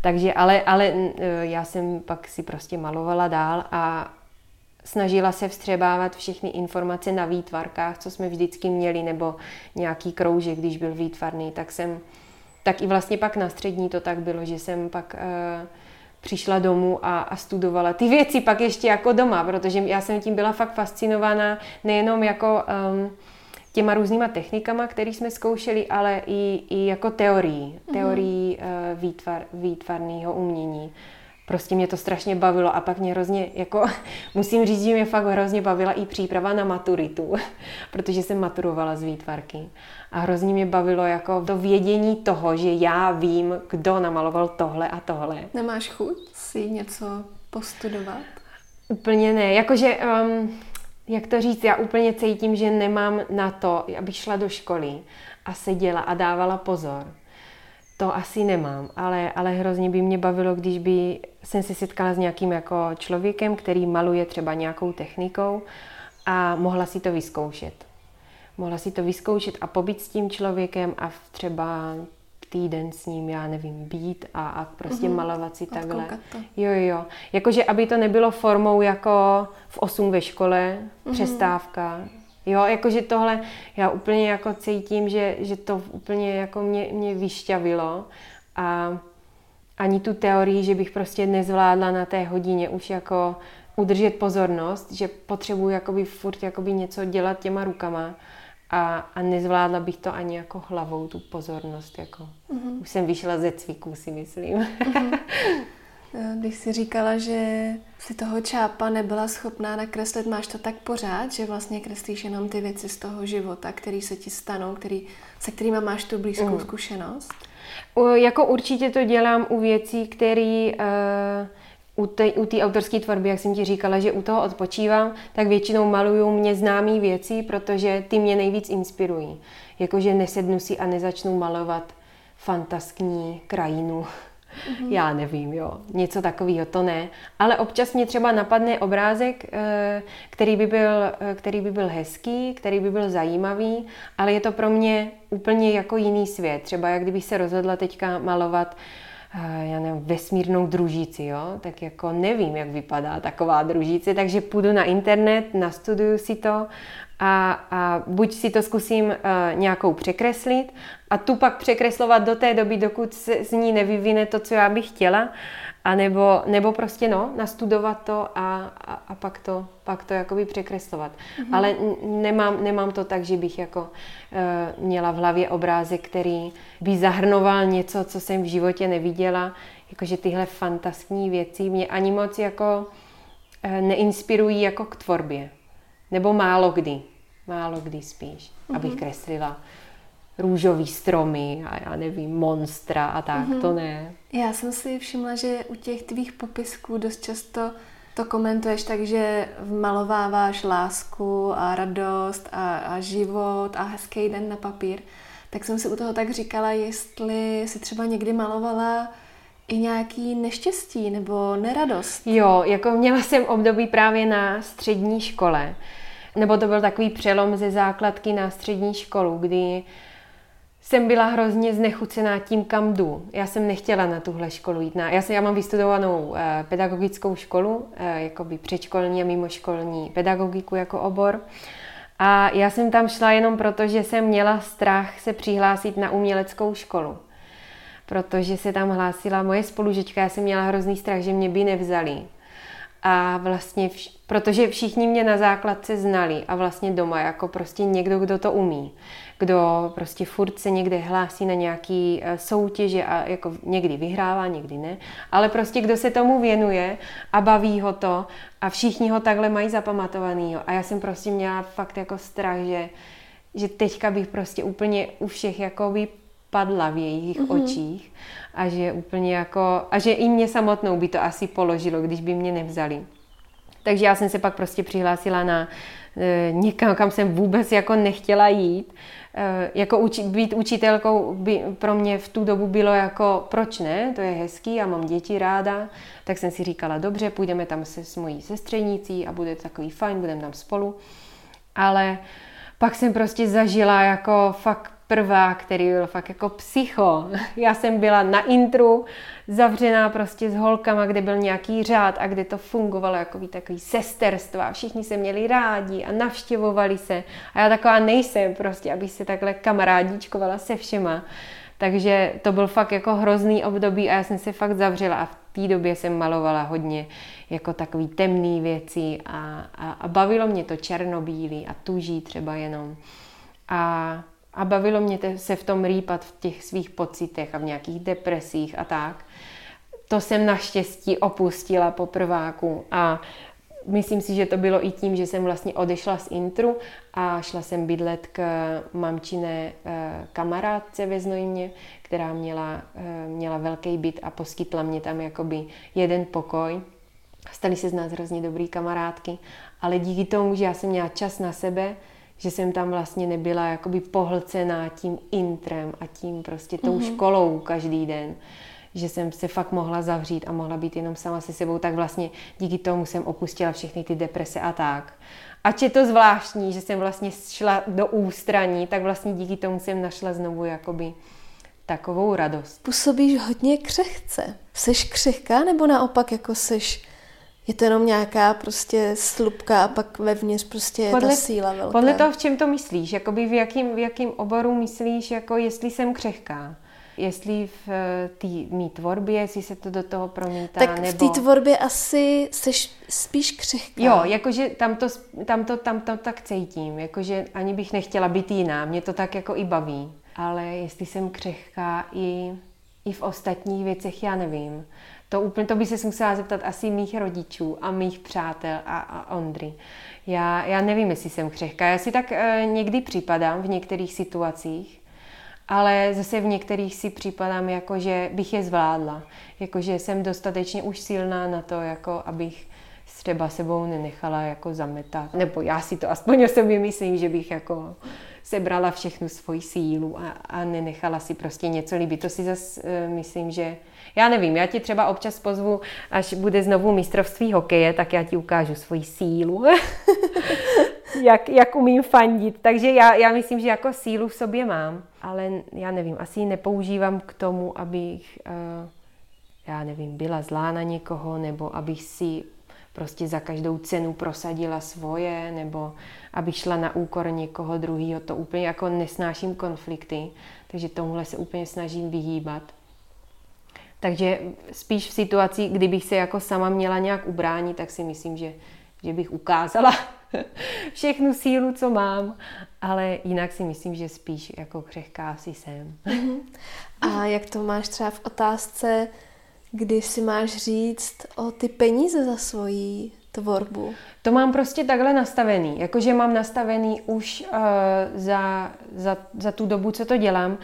Takže, ale, ale já jsem pak si prostě malovala dál a snažila se vstřebávat všechny informace na výtvarkách, co jsme vždycky měli, nebo nějaký kroužek, když byl výtvarný, tak jsem, tak i vlastně pak na střední to tak bylo, že jsem pak uh, přišla domů a, a studovala ty věci pak ještě jako doma, protože já jsem tím byla fakt fascinovaná nejenom jako um, těma různýma technikama, které jsme zkoušeli, ale i, i jako teorií, mhm. teorií mm-hmm. uh, výtvar, výtvarného umění. Prostě mě to strašně bavilo a pak mě hrozně, jako musím říct, že mě fakt hrozně bavila i příprava na maturitu, protože jsem maturovala z výtvarky. A hrozně mě bavilo jako to vědění toho, že já vím, kdo namaloval tohle a tohle. Nemáš chuť si něco postudovat? Úplně ne. Jakože, um, jak to říct, já úplně cítím, že nemám na to, abych šla do školy a seděla a dávala pozor. To asi nemám, ale, ale hrozně by mě bavilo, když by jsem se setkala s nějakým jako člověkem, který maluje třeba nějakou technikou a mohla si to vyzkoušet mohla si to vyzkoušet a pobyt s tím člověkem a třeba týden s ním, já nevím, být a, a prostě mm-hmm. malovat si takhle. To. Jo, jo. Jakože, aby to nebylo formou jako v 8 ve škole, mm-hmm. přestávka. Jo, jakože tohle, já úplně jako cítím, že, že to úplně jako mě, mě vyšťavilo a ani tu teorii, že bych prostě nezvládla na té hodině už jako udržet pozornost, že potřebuji jakoby furt jakoby něco dělat těma rukama a, a nezvládla bych to ani jako hlavou, tu pozornost. Jako. Mm-hmm. Už jsem vyšla ze cviků, si myslím. Mm-hmm. Když jsi říkala, že si toho čápa nebyla schopná nakreslit, máš to tak pořád, že vlastně kreslíš jenom ty věci z toho života, které se ti stanou, který, se kterými máš tu blízkou mm. zkušenost? U, jako určitě to dělám u věcí, které uh, u té autorské tvorby, jak jsem ti říkala, že u toho odpočívám, tak většinou maluju mě známé věci, protože ty mě nejvíc inspirují. Jakože nesednu si a nezačnu malovat fantaskní krajinu. Mm-hmm. Já nevím, jo, něco takového to ne. Ale občas mě třeba napadne obrázek, eh, který by, byl, eh, který by byl hezký, který by byl zajímavý, ale je to pro mě úplně jako jiný svět. Třeba jak kdybych se rozhodla teďka malovat já nevím, vesmírnou družici, jo? tak jako nevím, jak vypadá taková družice, takže půjdu na internet, nastuduju si to a, a buď si to zkusím uh, nějakou překreslit a tu pak překreslovat do té doby, dokud se z ní nevyvine to, co já bych chtěla, a nebo, nebo prostě no, nastudovat to a, a, a pak to, pak to jakoby překreslovat. Mm-hmm. Ale nemám, nemám to tak, že bych jako uh, měla v hlavě obrázek, který by zahrnoval něco, co jsem v životě neviděla. Jakože tyhle fantaskní věci mě ani moc jako uh, neinspirují jako k tvorbě. Nebo málo kdy. Málo kdy spíš, mm-hmm. abych kreslila růžový stromy a já nevím, monstra a tak, mm-hmm. to ne. Já jsem si všimla, že u těch tvých popisků dost často to komentuješ tak, že malováváš lásku a radost a, a život a hezký den na papír. Tak jsem si u toho tak říkala, jestli si třeba někdy malovala i nějaký neštěstí nebo neradost. Jo, jako měla jsem období právě na střední škole. Nebo to byl takový přelom ze základky na střední školu, kdy jsem byla hrozně znechucená tím, kam jdu. Já jsem nechtěla na tuhle školu jít. Já, jsem, já mám vystudovanou eh, pedagogickou školu, eh, jakoby předškolní a mimoškolní pedagogiku jako obor. A já jsem tam šla jenom proto, že jsem měla strach se přihlásit na uměleckou školu. Protože se tam hlásila moje spolužečka, já jsem měla hrozný strach, že mě by nevzali. A vlastně, vš- protože všichni mě na základce znali a vlastně doma jako prostě někdo, kdo to umí kdo prostě furt se někde hlásí na nějaký eh, soutěže a jako někdy vyhrává, někdy ne, ale prostě kdo se tomu věnuje a baví ho to a všichni ho takhle mají zapamatovanýho. A já jsem prostě měla fakt jako strach, že, že teďka bych prostě úplně u všech jako padla v jejich mm-hmm. očích a že úplně jako, a že i mě samotnou by to asi položilo, když by mě nevzali. Takže já jsem se pak prostě přihlásila na e, někam, kam jsem vůbec jako nechtěla jít jako uči, být učitelkou by pro mě v tu dobu bylo jako, proč ne, to je hezký, já mám děti ráda, tak jsem si říkala, dobře, půjdeme tam se s mojí sestřenicí a bude takový fajn, budeme tam spolu. Ale pak jsem prostě zažila jako fakt prvá, který byl fakt jako psycho. Já jsem byla na intru, zavřená prostě s holkama, kde byl nějaký řád a kde to fungovalo jako takový sesterstva. Všichni se měli rádi a navštěvovali se. A já taková nejsem prostě, abych se takhle kamarádíčkovala se všema. Takže to byl fakt jako hrozný období a já jsem se fakt zavřela a v té době jsem malovala hodně jako takový temný věci a, a, a bavilo mě to černobílý a tuží třeba jenom. A a bavilo mě se v tom rýpat v těch svých pocitech a v nějakých depresích a tak. To jsem naštěstí opustila po prváku a myslím si, že to bylo i tím, že jsem vlastně odešla z intru a šla jsem bydlet k mamčiné eh, kamarádce ve Znojmě, která měla, eh, měla velký byt a poskytla mě tam jakoby jeden pokoj. Stali se z nás hrozně dobrý kamarádky, ale díky tomu, že já jsem měla čas na sebe, že jsem tam vlastně nebyla jakoby pohlcená tím intrem a tím prostě tou mm-hmm. školou každý den, že jsem se fakt mohla zavřít a mohla být jenom sama se sebou, tak vlastně díky tomu jsem opustila všechny ty deprese a tak. Ač je to zvláštní, že jsem vlastně šla do ústraní, tak vlastně díky tomu jsem našla znovu jakoby takovou radost. Působíš hodně křehce. Seš křehká nebo naopak jako seš je to jenom nějaká prostě slupka a pak vevnitř prostě je podle, ta síla velká. Podle toho, v čem to myslíš, jakoby v jakým, v jakým oboru myslíš, jako jestli jsem křehká. Jestli v eh, té mý tvorbě, jestli se to do toho promítá, tak nebo... v té tvorbě asi seš spíš křehká. Jo, jakože tam to, tam, to, tam to tak cítím, jakože ani bych nechtěla být jiná, mě to tak jako i baví. Ale jestli jsem křehká i, i v ostatních věcech, já nevím. To, úplně, to by se musela zeptat asi mých rodičů a mých přátel a, a Ondry. Já, já nevím, jestli jsem křehká. Já si tak e, někdy připadám v některých situacích, ale zase v některých si připadám, jako že bych je zvládla. Jako že jsem dostatečně už silná na to, jako abych třeba sebou nenechala jako zametat. Nebo já si to aspoň o sobě myslím, že bych jako sebrala všechnu svoji sílu a, a nenechala si prostě něco líbit. To si zase uh, myslím, že já nevím, já ti třeba občas pozvu, až bude znovu mistrovství hokeje, tak já ti ukážu svoji sílu, jak, jak umím fandit. Takže já, já myslím, že jako sílu v sobě mám, ale já nevím, asi ji nepoužívám k tomu, abych, uh, já nevím, byla zlá na někoho, nebo abych si prostě za každou cenu prosadila svoje, nebo abych šla na úkor někoho druhého. To úplně jako nesnáším konflikty, takže tomuhle se úplně snažím vyhýbat. Takže spíš v situaci, kdybych se jako sama měla nějak ubránit, tak si myslím, že, že bych ukázala všechnu sílu, co mám, ale jinak si myslím, že spíš jako křehká si jsem. Mhm. A jak to máš třeba v otázce, kdy si máš říct o ty peníze za svoji tvorbu? To mám prostě takhle nastavený, jakože mám nastavený už uh, za, za, za tu dobu, co to dělám, uh,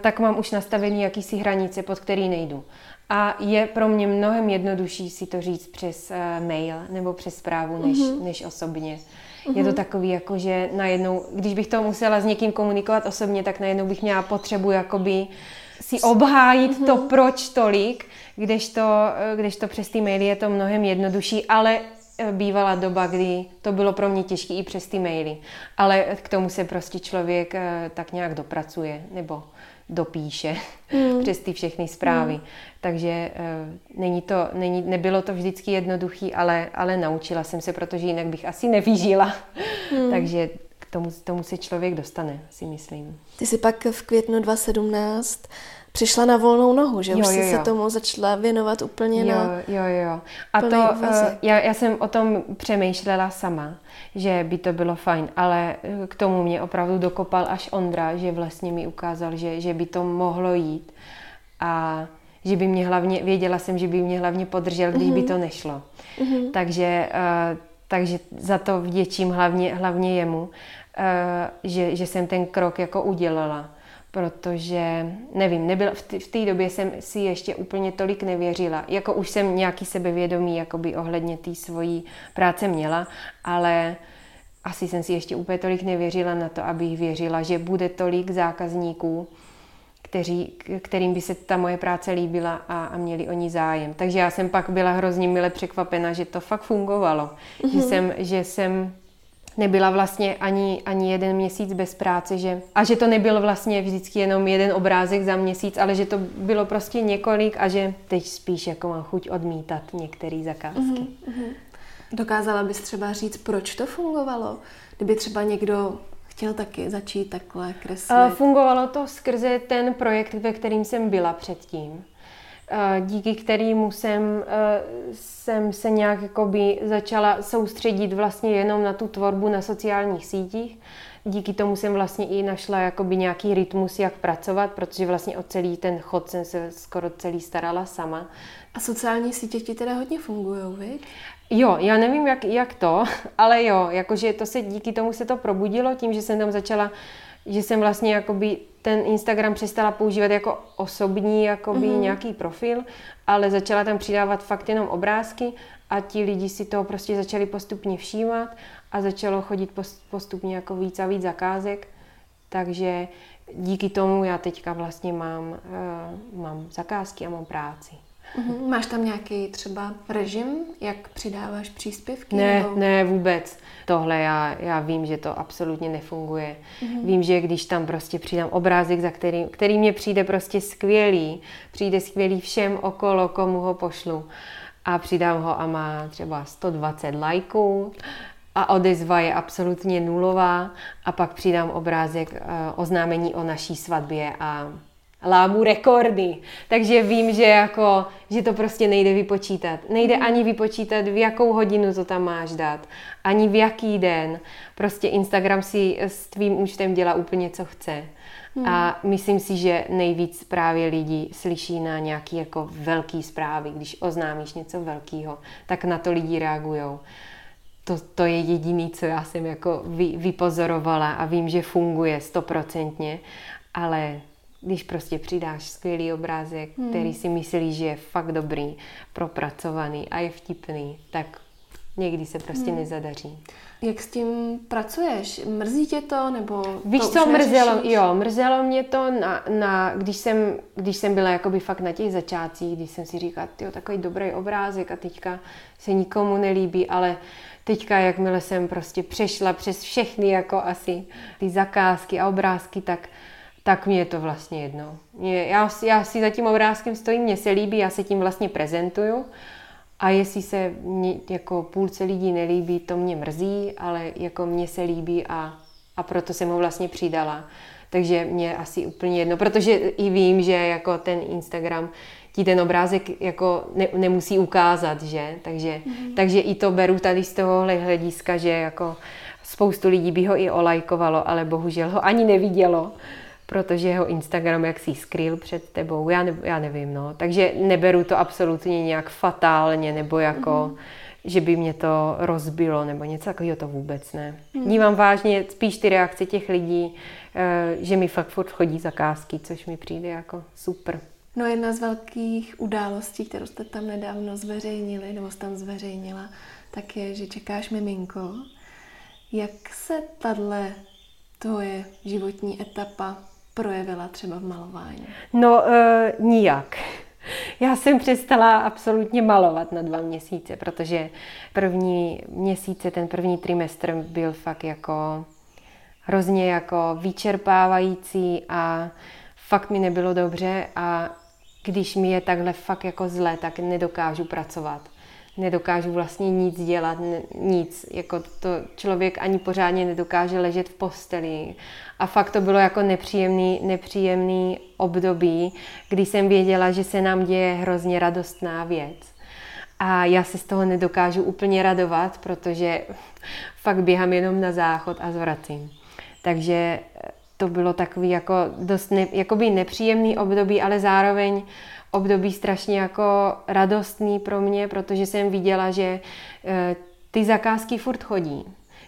tak mám už nastavený jakýsi hranice, pod který nejdu. A je pro mě mnohem jednodušší si to říct přes uh, mail nebo přes zprávu, než, mm-hmm. než osobně. Mm-hmm. Je to mhm. takový, jako že najednou, když bych to musela s někým komunikovat osobně, tak najednou bych měla potřebu jakoby si obhájit mm-hmm. to, proč tolik, kdežto, kdežto přes ty maily je to mnohem jednodušší, ale e, bývala doba, kdy to bylo pro mě těžké i přes ty maily. Ale k tomu se prostě člověk e, tak nějak dopracuje, nebo dopíše mm. přes ty všechny zprávy. Mm. Takže uh, není to, není, nebylo to vždycky jednoduché, ale, ale naučila jsem se, protože jinak bych asi nevyžila. Mm. Takže k tomu, tomu se člověk dostane, si myslím. Ty jsi pak v květnu 2017 přišla na volnou nohu, že jo, už jo, jsi jo. se tomu začala věnovat úplně jo, na Jo, jo, A to, uh, já, já jsem o tom přemýšlela sama, že by to bylo fajn, ale eh, k tomu mě opravdu dokopal až Ondra, že vlastně mi ukázal, že, že by to mohlo jít a že by mě hlavně, věděla jsem, že by mě hlavně podržel, když mm-hmm. by mhm. to nešlo. Mm-hmm. Takže, uh, takže za to vděčím hlavně, hlavně jemu, že, že jsem ten krok jako udělala protože nevím, nebyla, v té době jsem si ještě úplně tolik nevěřila. Jako už jsem nějaký sebevědomí jakoby ohledně té svojí práce měla, ale asi jsem si ještě úplně tolik nevěřila na to, abych věřila, že bude tolik zákazníků, kteří, kterým by se ta moje práce líbila a, a měli o ní zájem. Takže já jsem pak byla hrozně mile překvapena, že to fakt fungovalo. Mm-hmm. Že, mhm. jsem, že jsem nebyla vlastně ani, ani jeden měsíc bez práce, že, a že to nebyl vlastně vždycky jenom jeden obrázek za měsíc, ale že to bylo prostě několik a že teď spíš jako mám chuť odmítat některé zakázky. Mm-hmm. Dokázala bys třeba říct, proč to fungovalo? Kdyby třeba někdo chtěl taky začít takhle kreslit? Fungovalo to skrze ten projekt, ve kterým jsem byla předtím díky kterému jsem, e, jsem se nějak jakoby začala soustředit vlastně jenom na tu tvorbu na sociálních sítích. Díky tomu jsem vlastně i našla jakoby nějaký rytmus, jak pracovat, protože vlastně o celý ten chod jsem se skoro celý starala sama. A sociální sítě ti teda hodně fungují, vy? Jo, já nevím, jak, jak to, ale jo, jakože to se díky tomu se to probudilo, tím, že jsem tam začala, že jsem vlastně jakoby ten Instagram přestala používat jako osobní jakoby mm-hmm. nějaký profil, ale začala tam přidávat fakt jenom obrázky a ti lidi si toho prostě začali postupně všímat a začalo chodit postupně jako víc a víc zakázek. Takže díky tomu já teďka vlastně mám, uh, mám zakázky a mám práci. Mm-hmm. Máš tam nějaký třeba režim, jak přidáváš příspěvky? Ne, nebo... ne, vůbec. Tohle já, já vím, že to absolutně nefunguje. Mm-hmm. Vím, že když tam prostě přidám obrázek, za který, který mě přijde prostě skvělý, přijde skvělý všem okolo, komu ho pošlu a přidám ho a má třeba 120 lajků a odezva je absolutně nulová a pak přidám obrázek uh, oznámení o naší svatbě a lámu rekordy. Takže vím, že, jako, že to prostě nejde vypočítat. Nejde mm. ani vypočítat, v jakou hodinu to tam máš dát, ani v jaký den. Prostě Instagram si s tvým účtem dělá úplně, co chce. Mm. A myslím si, že nejvíc právě lidí slyší na nějaký jako velký zprávy, když oznámíš něco velkého, tak na to lidi reagují. To, to je jediný, co já jsem jako vy, vypozorovala a vím, že funguje stoprocentně, ale když prostě přidáš skvělý obrázek, hmm. který si myslíš, že je fakt dobrý, propracovaný a je vtipný, tak někdy se prostě hmm. nezadaří. Jak s tím pracuješ? Mrzí tě to, nebo Víš, to co mrzelo? Jo, mrzelo mě to, na, na, když, jsem, když jsem byla jakoby fakt na těch začátcích, když jsem si říkala, jo, takový dobrý obrázek a teďka se nikomu nelíbí, ale teďka, jakmile jsem prostě přešla přes všechny jako asi ty zakázky a obrázky, tak tak mě je to vlastně jedno. Mě, já, já si za tím obrázkem stojím, mně se líbí, já se tím vlastně prezentuju a jestli se mě, jako půlce lidí nelíbí, to mě mrzí, ale jako mně se líbí a, a proto jsem ho vlastně přidala. Takže mě asi úplně jedno, protože i vím, že jako ten Instagram ti ten obrázek jako ne, nemusí ukázat, že? Takže, mm-hmm. takže i to beru tady z tohohle hlediska, že jako spoustu lidí by ho i olajkovalo, ale bohužel ho ani nevidělo protože jeho Instagram jak si skryl před tebou, já, ne, já nevím, no. Takže neberu to absolutně nějak fatálně, nebo jako, mm-hmm. že by mě to rozbilo nebo něco takového, to vůbec ne. Hmm. Vnímám vážně spíš ty reakce těch lidí, eh, že mi fakt furt chodí zakázky, což mi přijde jako super. No jedna z velkých událostí, kterou jste tam nedávno zveřejnili, nebo jste tam zveřejnila, tak je, že čekáš miminko. Jak se tahle tvoje životní etapa projevila třeba v malování? No, e, nijak. Já jsem přestala absolutně malovat na dva měsíce, protože první měsíce, ten první trimestr byl fakt jako hrozně jako vyčerpávající a fakt mi nebylo dobře a když mi je takhle fakt jako zle, tak nedokážu pracovat. Nedokážu vlastně nic dělat, nic. Jako to člověk ani pořádně nedokáže ležet v posteli. A fakt to bylo jako nepříjemný, nepříjemný období, kdy jsem věděla, že se nám děje hrozně radostná věc. A já se z toho nedokážu úplně radovat, protože fakt běhám jenom na záchod a zvracím. Takže to bylo takový jako dost ne, jakoby nepříjemný období, ale zároveň období strašně jako radostný pro mě, protože jsem viděla, že e, ty zakázky furt chodí.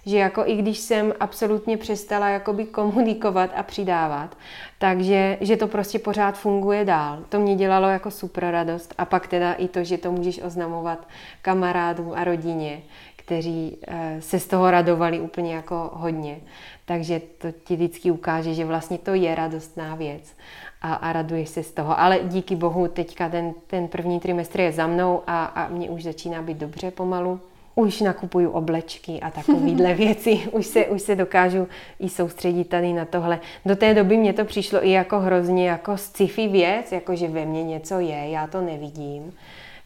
Že jako i když jsem absolutně přestala jakoby komunikovat a přidávat, takže že to prostě pořád funguje dál. To mě dělalo jako super radost. A pak teda i to, že to můžeš oznamovat kamarádům a rodině, kteří e, se z toho radovali úplně jako hodně. Takže to ti vždycky ukáže, že vlastně to je radostná věc a, a raduješ se z toho. Ale díky bohu teďka ten, ten první trimestr je za mnou a, a mě už začíná být dobře pomalu. Už nakupuju oblečky a takovéhle věci. Už se, už se dokážu i soustředit tady na tohle. Do té doby mě to přišlo i jako hrozně jako sci-fi věc, jako že ve mně něco je, já to nevidím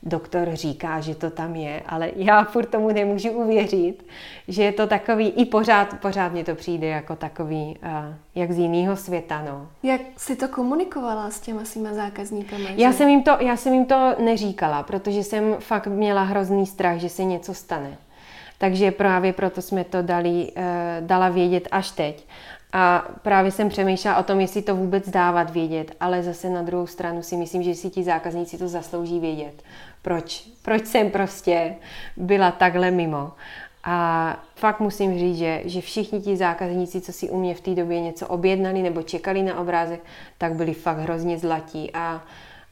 doktor říká, že to tam je, ale já furt tomu nemůžu uvěřit, že je to takový, i pořád, pořád mě to přijde jako takový, uh, jak z jiného světa, no. Jak jsi to komunikovala s těma svýma zákazníkama? Já jsem, jim to, já jsem jim to neříkala, protože jsem fakt měla hrozný strach, že se něco stane. Takže právě proto jsme to dali, uh, dala vědět až teď. A právě jsem přemýšlela o tom, jestli to vůbec dávat vědět, ale zase na druhou stranu si myslím, že si ti zákazníci to zaslouží vědět. Proč? Proč jsem prostě byla takhle mimo? A fakt musím říct, že, že všichni ti zákazníci, co si u mě v té době něco objednali nebo čekali na obrázek, tak byli fakt hrozně zlatí. A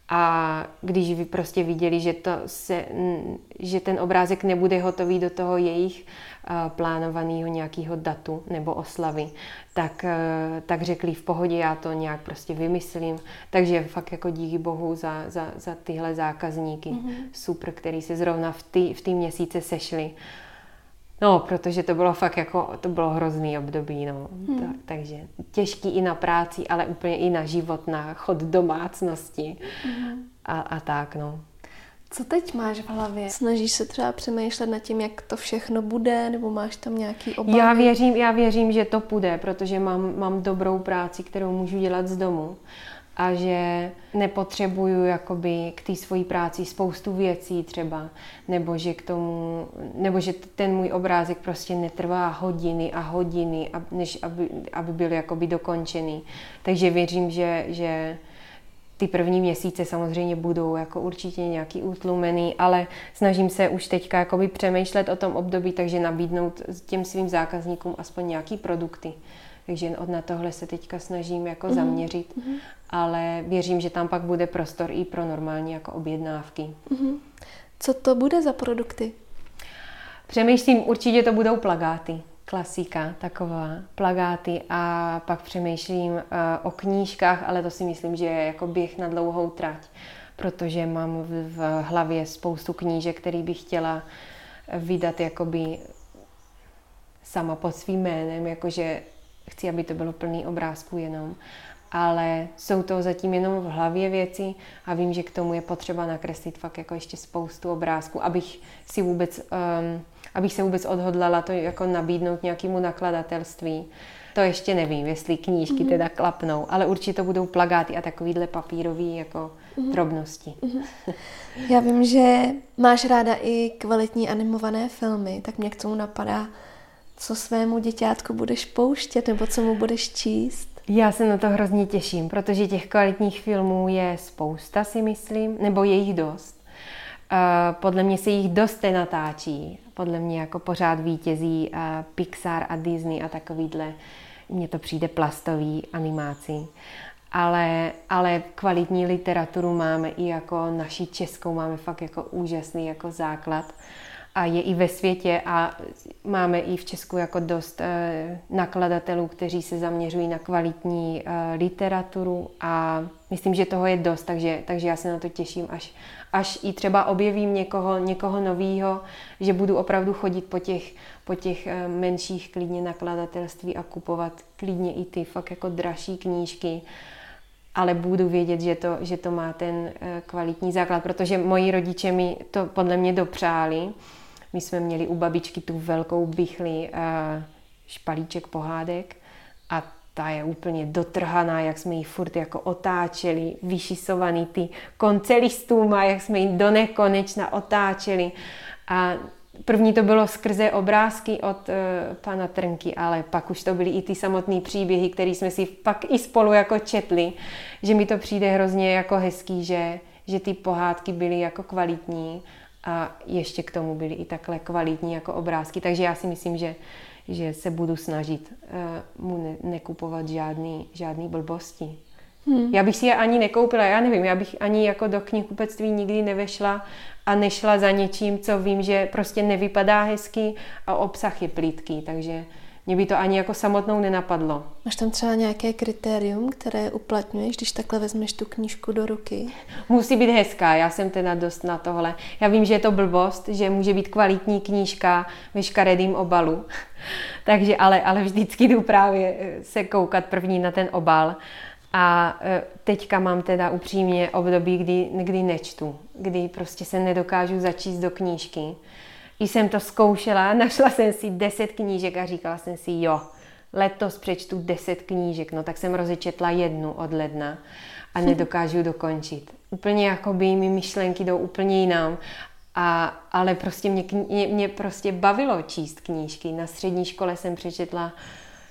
a když vy prostě viděli, že, to se, že ten obrázek nebude hotový do toho jejich plánovaného nějakého datu nebo oslavy, tak, tak řekli v pohodě, já to nějak prostě vymyslím. Takže fakt jako díky bohu za, za, za tyhle zákazníky mm-hmm. super, který se zrovna v ty, v ty měsíce sešli No, protože to bylo fakt jako, to bylo hrozný období, no. Hmm. Tak, takže těžký i na práci, ale úplně i na život, na chod domácnosti hmm. a, a tak, no. Co teď máš v hlavě? Snažíš se třeba přemýšlet nad tím, jak to všechno bude, nebo máš tam nějaký obavy? Já věřím, já věřím, že to půjde, protože mám, mám dobrou práci, kterou můžu dělat z domu a že nepotřebuju jakoby k té svojí práci spoustu věcí třeba, nebo že k tomu, nebo že ten můj obrázek prostě netrvá hodiny a hodiny, než aby, aby byl jakoby dokončený. Takže věřím, že, že ty první měsíce samozřejmě budou jako určitě nějaký utlumený, ale snažím se už teďka jakoby přemýšlet o tom období, takže nabídnout těm svým zákazníkům aspoň nějaký produkty. Takže od na tohle se teďka snažím jako mm-hmm. zaměřit, mm-hmm. ale věřím, že tam pak bude prostor i pro normální jako objednávky. Mm-hmm. Co to bude za produkty? Přemýšlím, určitě to budou plagáty. Klasika taková, plagáty a pak přemýšlím uh, o knížkách, ale to si myslím, že je jako běh na dlouhou trať, protože mám v, v hlavě spoustu knížek, které bych chtěla vydat jakoby sama pod svým jménem, jakože chci, aby to bylo plný obrázků jenom, ale jsou to zatím jenom v hlavě věci a vím, že k tomu je potřeba nakreslit fakt jako ještě spoustu obrázků, abych si vůbec, um, abych se vůbec odhodlala to jako nabídnout nějakému nakladatelství. To ještě nevím, jestli knížky mm-hmm. teda klapnou, ale určitě to budou plagáty a takovýhle papírový jako mm-hmm. drobnosti. Mm-hmm. Já vím, že máš ráda i kvalitní animované filmy, tak mě k tomu napadá, co svému děťátku budeš pouštět nebo co mu budeš číst? Já se na to hrozně těším, protože těch kvalitních filmů je spousta, si myslím, nebo je jich dost. podle mě se jich dost natáčí. Podle mě jako pořád vítězí Pixar a Disney a takovýhle. Mně to přijde plastový animáci. Ale, ale kvalitní literaturu máme i jako naši českou, máme fakt jako úžasný jako základ a je i ve světě a máme i v Česku jako dost eh, nakladatelů, kteří se zaměřují na kvalitní eh, literaturu a myslím, že toho je dost, takže, takže já se na to těším, až, až i třeba objevím někoho, někoho novýho, že budu opravdu chodit po těch, po těch eh, menších klidně nakladatelství a kupovat klidně i ty fakt jako dražší knížky, ale budu vědět, že to, že to má ten kvalitní základ, protože moji rodiče mi to podle mě dopřáli, my jsme měli u babičky tu velkou bychli uh, špalíček pohádek a ta je úplně dotrhaná, jak jsme ji furt jako otáčeli, vyšisovaný ty konce listů má, jak jsme ji do nekonečna otáčeli. A první to bylo skrze obrázky od uh, pana Trnky, ale pak už to byly i ty samotné příběhy, které jsme si pak i spolu jako četli, že mi to přijde hrozně jako hezký, že, že ty pohádky byly jako kvalitní a ještě k tomu byly i takhle kvalitní jako obrázky, takže já si myslím, že, že se budu snažit uh, mu ne, nekupovat žádný, žádný blbosti. Hmm. Já bych si je ani nekoupila, já nevím, já bych ani jako do knihkupectví nikdy nevešla a nešla za něčím, co vím, že prostě nevypadá hezky a obsah je plítký, takže mě by to ani jako samotnou nenapadlo. Máš tam třeba nějaké kritérium, které uplatňuješ, když takhle vezmeš tu knížku do ruky? Musí být hezká, já jsem teda dost na tohle. Já vím, že je to blbost, že může být kvalitní knížka ve škaredým obalu, takže ale, ale vždycky jdu právě eh, se koukat první na ten obal. A eh, teďka mám teda upřímně období, kdy, kdy nečtu, kdy prostě se nedokážu začíst do knížky když jsem to zkoušela, našla jsem si deset knížek a říkala jsem si, jo, letos přečtu deset knížek, no tak jsem rozečetla jednu od ledna a nedokážu dokončit. Úplně jako by mi myšlenky jdou úplně jinam. A, ale prostě mě, mě, mě prostě bavilo číst knížky. Na střední škole jsem přečetla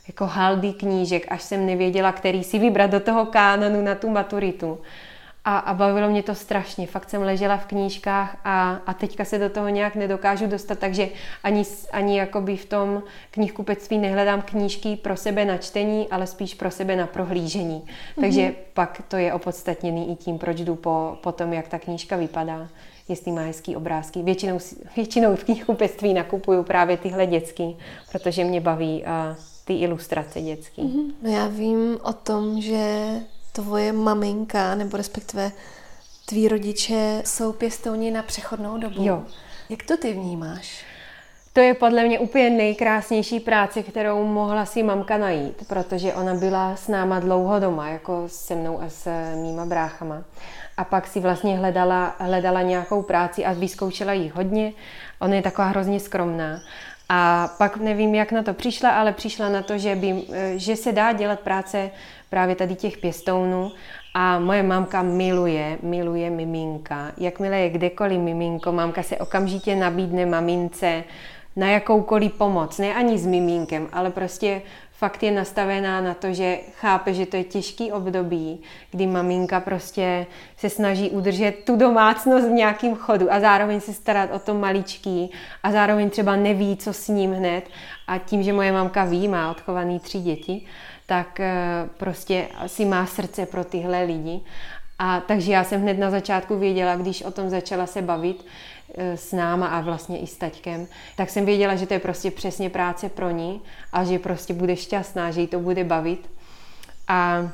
jako haldy knížek, až jsem nevěděla, který si vybrat do toho kánonu na tu maturitu a, a bavilo mě to strašně. Fakt jsem ležela v knížkách a, a teďka se do toho nějak nedokážu dostat, takže ani, ani jakoby v tom knihkupectví nehledám knížky pro sebe na čtení, ale spíš pro sebe na prohlížení. Takže mm-hmm. pak to je opodstatněný i tím, proč jdu po, po tom, jak ta knížka vypadá jestli má hezký obrázky. Většinou, většinou v knihkupectví nakupuju právě tyhle dětský, protože mě baví uh, ty ilustrace dětský. Mm-hmm. No já vím o tom, že tvoje maminka, nebo respektive tví rodiče jsou pěstouni na přechodnou dobu. Jo. Jak to ty vnímáš? To je podle mě úplně nejkrásnější práce, kterou mohla si mamka najít, protože ona byla s náma dlouho doma, jako se mnou a s mýma bráchama. A pak si vlastně hledala, hledala nějakou práci a vyzkoušela ji hodně. Ona je taková hrozně skromná. A pak nevím, jak na to přišla, ale přišla na to, že, by, že se dá dělat práce právě tady těch pěstounů a moje mámka miluje, miluje miminka. Jakmile je kdekoliv miminko, mámka se okamžitě nabídne mamince na jakoukoliv pomoc. Ne ani s miminkem, ale prostě fakt je nastavená na to, že chápe, že to je těžký období, kdy maminka prostě se snaží udržet tu domácnost v nějakým chodu a zároveň se starat o to maličký a zároveň třeba neví, co s ním hned. A tím, že moje mamka ví, má odchovaný tři děti, tak eh, prostě si má srdce pro tyhle lidi. A takže já jsem hned na začátku věděla, když o tom začala se bavit eh, s náma a vlastně i s taťkem, tak jsem věděla, že to je prostě přesně práce pro ní a že prostě bude šťastná, že jí to bude bavit. A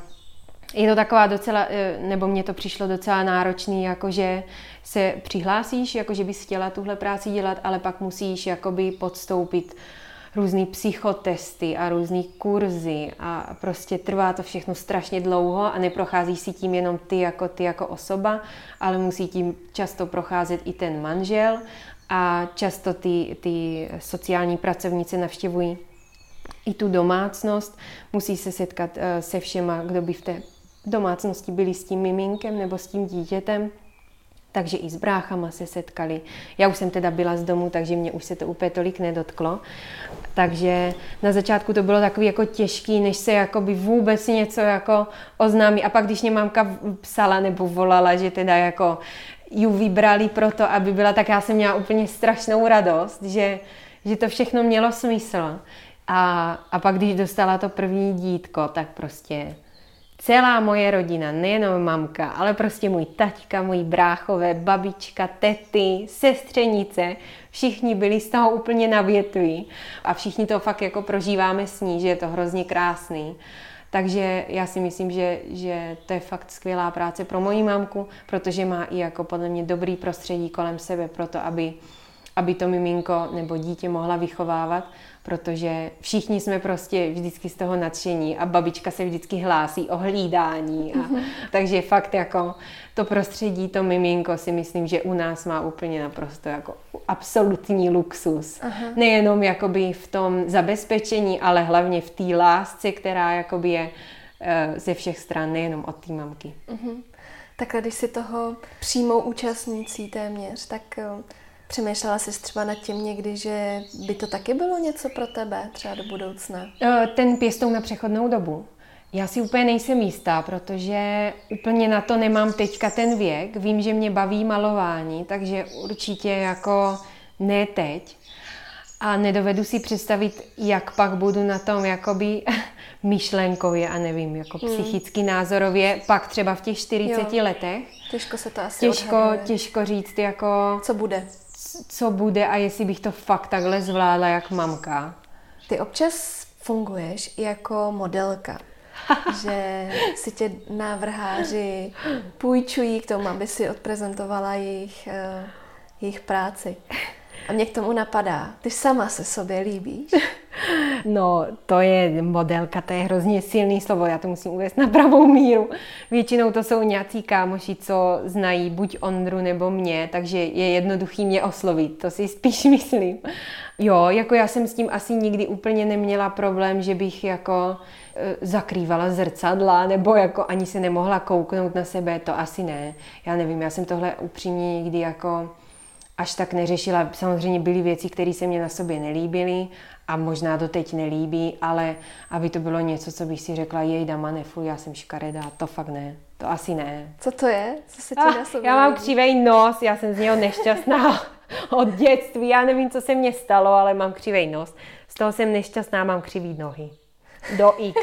je to taková docela, eh, nebo mně to přišlo docela náročný, jakože se přihlásíš, jakože bys chtěla tuhle práci dělat, ale pak musíš jakoby podstoupit různé psychotesty a různé kurzy a prostě trvá to všechno strašně dlouho a neprochází si tím jenom ty jako ty jako osoba, ale musí tím často procházet i ten manžel a často ty, ty sociální pracovníci navštěvují i tu domácnost, musí se setkat eh, se všema, kdo by v té domácnosti byli s tím miminkem nebo s tím dítětem takže i s bráchama se setkali. Já už jsem teda byla z domu, takže mě už se to úplně tolik nedotklo. Takže na začátku to bylo takový jako těžký, než se jakoby vůbec něco jako oznámí. A pak, když mě mamka psala nebo volala, že teda jako ji vybrali proto, aby byla, tak já jsem měla úplně strašnou radost, že, že to všechno mělo smysl. A, a pak, když dostala to první dítko, tak prostě celá moje rodina, nejenom mamka, ale prostě můj taťka, můj bráchové, babička, tety, sestřenice, všichni byli z toho úplně na větvi a všichni to fakt jako prožíváme s ní, že je to hrozně krásný. Takže já si myslím, že, že to je fakt skvělá práce pro moji mamku, protože má i jako podle mě dobrý prostředí kolem sebe pro to, aby, aby to miminko nebo dítě mohla vychovávat protože všichni jsme prostě vždycky z toho nadšení a babička se vždycky hlásí o hlídání. A, mm-hmm. Takže fakt jako to prostředí, to miminko si myslím, že u nás má úplně naprosto jako absolutní luxus. Aha. Nejenom jakoby v tom zabezpečení, ale hlavně v té lásce, která jakoby je uh, ze všech stran, nejenom od té mamky. Mm-hmm. Takhle, když si toho přímou účastnící téměř, tak uh Přemýšlela jsi třeba nad tím někdy, že by to taky bylo něco pro tebe, třeba do budoucna? Eh, ten pěstou na přechodnou dobu. Já si úplně nejsem jistá, protože úplně na to nemám teďka ten věk. Vím, že mě baví malování, takže určitě jako ne teď. A nedovedu si představit, jak pak budu na tom jakoby myšlenkově a nevím, jako hmm. psychicky názorově, pak třeba v těch 40 jo. letech. Těžko se to asi Těžko, těžko říct, jako... Co bude? Co bude a jestli bych to fakt takhle zvládla jak mamka. Ty občas funguješ jako modelka. že si tě návrháři půjčují k tomu, aby si odprezentovala jejich, uh, jejich práci. A mě k tomu napadá, ty sama se sobě líbíš? No, to je modelka, to je hrozně silný slovo, já to musím uvést na pravou míru. Většinou to jsou nějací kámoši, co znají buď Ondru nebo mě, takže je jednoduchý mě oslovit, to si spíš myslím. Jo, jako já jsem s tím asi nikdy úplně neměla problém, že bych jako e, zakrývala zrcadla nebo jako ani se nemohla kouknout na sebe, to asi ne. Já nevím, já jsem tohle upřímně nikdy jako až tak neřešila. Samozřejmě byly věci, které se mě na sobě nelíbily a možná to teď nelíbí, ale aby to bylo něco, co bych si řekla, jej dama, nefuj, já jsem škaredá, to fakt ne. To asi ne. Co to je? Co se ti ah, na sobě Já mám křivý nos, já jsem z něho nešťastná od dětství. Já nevím, co se mně stalo, ale mám křivý nos. Z toho jsem nešťastná, mám křivý nohy. Do X.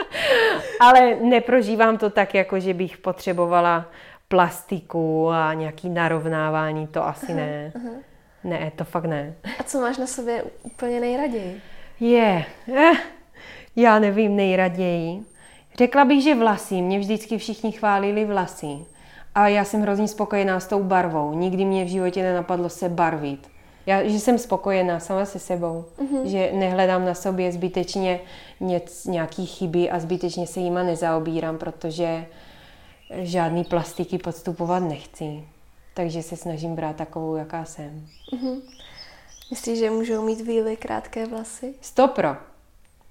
ale neprožívám to tak, jako že bych potřebovala plastiku a nějaký narovnávání, to asi aha, ne. Aha. Ne, to fakt ne. A co máš na sobě úplně nejraději? Je, eh, já nevím nejraději. Řekla bych, že vlasy. Mě vždycky všichni chválili vlasy. A já jsem hrozně spokojená s tou barvou. Nikdy mě v životě nenapadlo se barvit. Já, že jsem spokojená sama se sebou. Mm-hmm. Že nehledám na sobě zbytečně něc, nějaký chyby a zbytečně se jima nezaobírám, protože žádný plastiky podstupovat nechci. Takže se snažím brát takovou, jaká jsem. Mm-hmm. Myslíš, že můžou mít víly krátké vlasy? Stopro.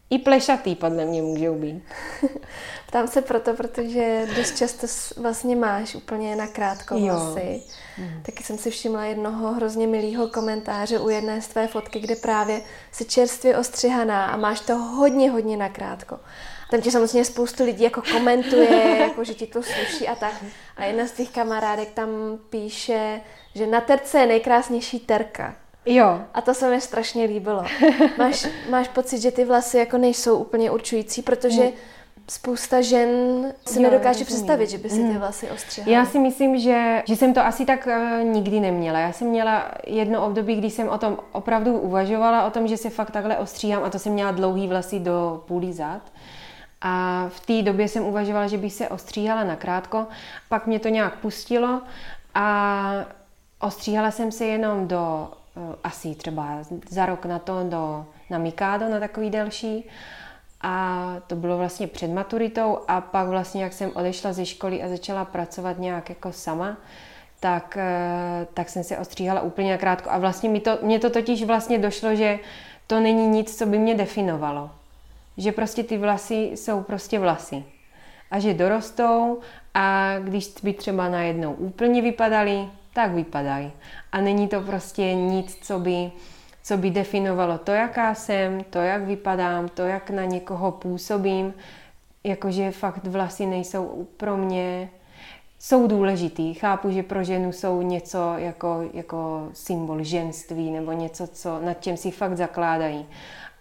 I plešatý podle mě můžou být. Ptám se proto, protože dost často vlastně máš úplně na krátko vlasy. Mm. Taky jsem si všimla jednoho hrozně milého komentáře u jedné z tvé fotky, kde právě si čerstvě ostřihaná a máš to hodně, hodně na krátko. Tam ti samozřejmě spoustu lidí jako komentuje, jako že ti to sluší a tak. A jedna z těch kamarádek tam píše, že na terce je nejkrásnější terka. Jo. A to se mi strašně líbilo. Máš, máš pocit, že ty vlasy jako nejsou úplně určující, protože mm. spousta žen si jo, nedokáže rozumím. představit, že by si ty mm. vlasy ostřihaly. Já si myslím, že, že jsem to asi tak uh, nikdy neměla. Já jsem měla jedno období, kdy jsem o tom opravdu uvažovala, o tom, že se fakt takhle ostříhám a to jsem měla dlouhý vlasy do půlí zad. A v té době jsem uvažovala, že bych se ostříhala na krátko, pak mě to nějak pustilo a ostříhala jsem se jenom do eh, asi třeba za rok na to do, na Mikado, na takový delší. A to bylo vlastně před maturitou a pak vlastně, jak jsem odešla ze školy a začala pracovat nějak jako sama, tak, eh, tak jsem se ostříhala úplně na krátko. A vlastně mi to, mě to totiž vlastně došlo, že to není nic, co by mě definovalo že prostě ty vlasy jsou prostě vlasy. A že dorostou a když by třeba najednou úplně vypadaly, tak vypadají. A není to prostě nic, co by, co by definovalo to, jaká jsem, to, jak vypadám, to, jak na někoho působím. Jakože fakt vlasy nejsou pro mě jsou důležitý. Chápu, že pro ženu jsou něco jako, jako symbol ženství nebo něco, co, nad čem si fakt zakládají.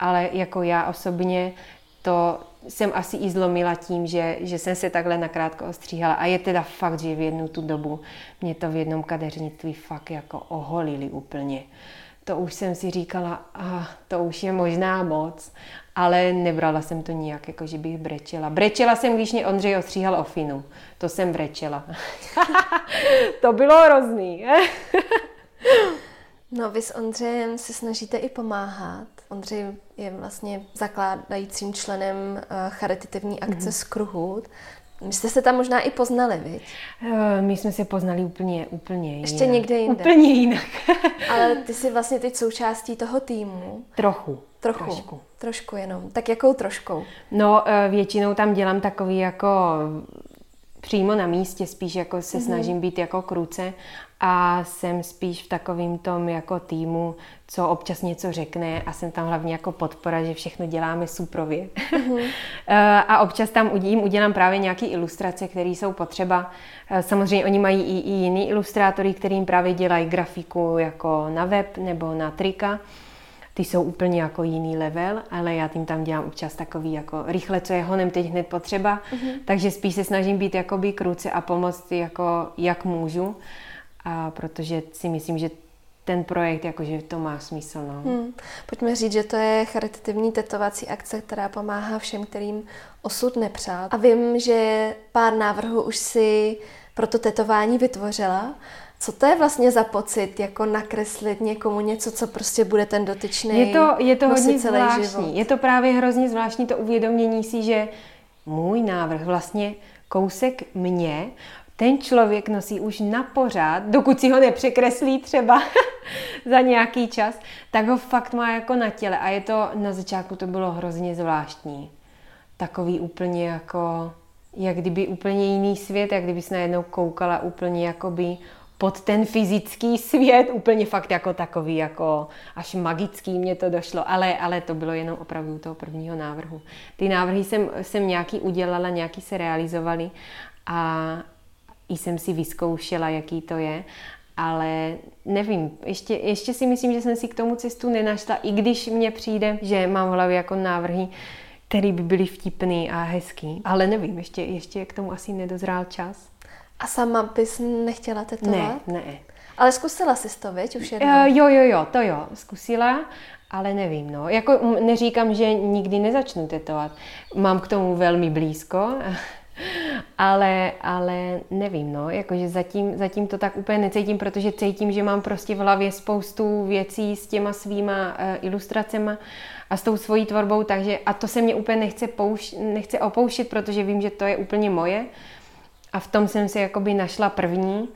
Ale jako já osobně to jsem asi i zlomila tím, že, že jsem se takhle nakrátko ostříhala. A je teda fakt, že v jednu tu dobu mě to v jednom kadeřnictví fakt jako oholili úplně. To už jsem si říkala, ah, to už je možná moc, ale nebrala jsem to nijak, jako že bych brečela. Brečela jsem, když mě Ondřej ostříhal ofinu. To jsem brečela. to bylo hrozný. no vy s Ondřejem se snažíte i pomáhat. Ondřej je vlastně zakládajícím členem uh, charitativní akce mm-hmm. Skruhut. My jste se tam možná i poznali, viď? Uh, my jsme se poznali úplně, úplně Ještě jinak. někde jinde. Úplně jinak. Ale ty jsi vlastně teď součástí toho týmu. Trochu. Trochu. Trošku. Trošku jenom. Tak jakou troškou? No, uh, většinou tam dělám takový jako přímo na místě, spíš jako se mm-hmm. snažím být jako kruce a jsem spíš v takovým tom jako týmu, co občas něco řekne a jsem tam hlavně jako podpora, že všechno děláme suprově. Mm-hmm. a občas tam jim udělám právě nějaké ilustrace, které jsou potřeba. Eh, samozřejmě oni mají i, i jiný ilustrátory, kterým právě dělají grafiku jako na web nebo na trika ty jsou úplně jako jiný level, ale já tím tam dělám občas takový jako rychle, co je honem teď hned potřeba, mm-hmm. takže spíš se snažím být jakoby kruce a pomoct jako jak můžu, a protože si myslím, že ten projekt, jakože to má smysl. No. Hmm. Pojďme říct, že to je charitativní tetovací akce, která pomáhá všem, kterým osud nepřál. A vím, že pár návrhů už si pro to tetování vytvořila. Co to je vlastně za pocit, jako nakreslit někomu něco, co prostě bude ten dotyčný Je to, je to hodně zvláštní. Život. Je to právě hrozně zvláštní to uvědomění si, že můj návrh vlastně kousek mě ten člověk nosí už na pořád, dokud si ho nepřekreslí třeba za nějaký čas, tak ho fakt má jako na těle. A je to, na začátku to bylo hrozně zvláštní. Takový úplně jako, jak kdyby úplně jiný svět, jak kdyby se najednou koukala úplně jakoby pod ten fyzický svět, úplně fakt jako takový, jako až magický mě to došlo, ale, ale to bylo jenom opravdu toho prvního návrhu. Ty návrhy jsem, jsem nějaký udělala, nějaký se realizovaly a jsem si vyzkoušela, jaký to je, ale nevím, ještě, ještě si myslím, že jsem si k tomu cestu nenašla, i když mně přijde, že mám v hlavě jako návrhy, které by byly vtipný a hezký, ale nevím, ještě, ještě k tomu asi nedozrál čas. A sama bys nechtěla tetovat? Ne, ne. Ale zkusila jsi to, viď, už jednou? Uh, jo, jo, jo, to jo, zkusila, ale nevím, no. Jako neříkám, že nikdy nezačnu tetovat. Mám k tomu velmi blízko, ale, ale nevím, no, jakože zatím, zatím to tak úplně necítím, protože cítím, že mám prostě v hlavě spoustu věcí s těma svýma uh, ilustracema a s tou svojí tvorbou, takže a to se mě úplně nechce, pouš, nechce opouštět, protože vím, že to je úplně moje a v tom jsem si jakoby našla první,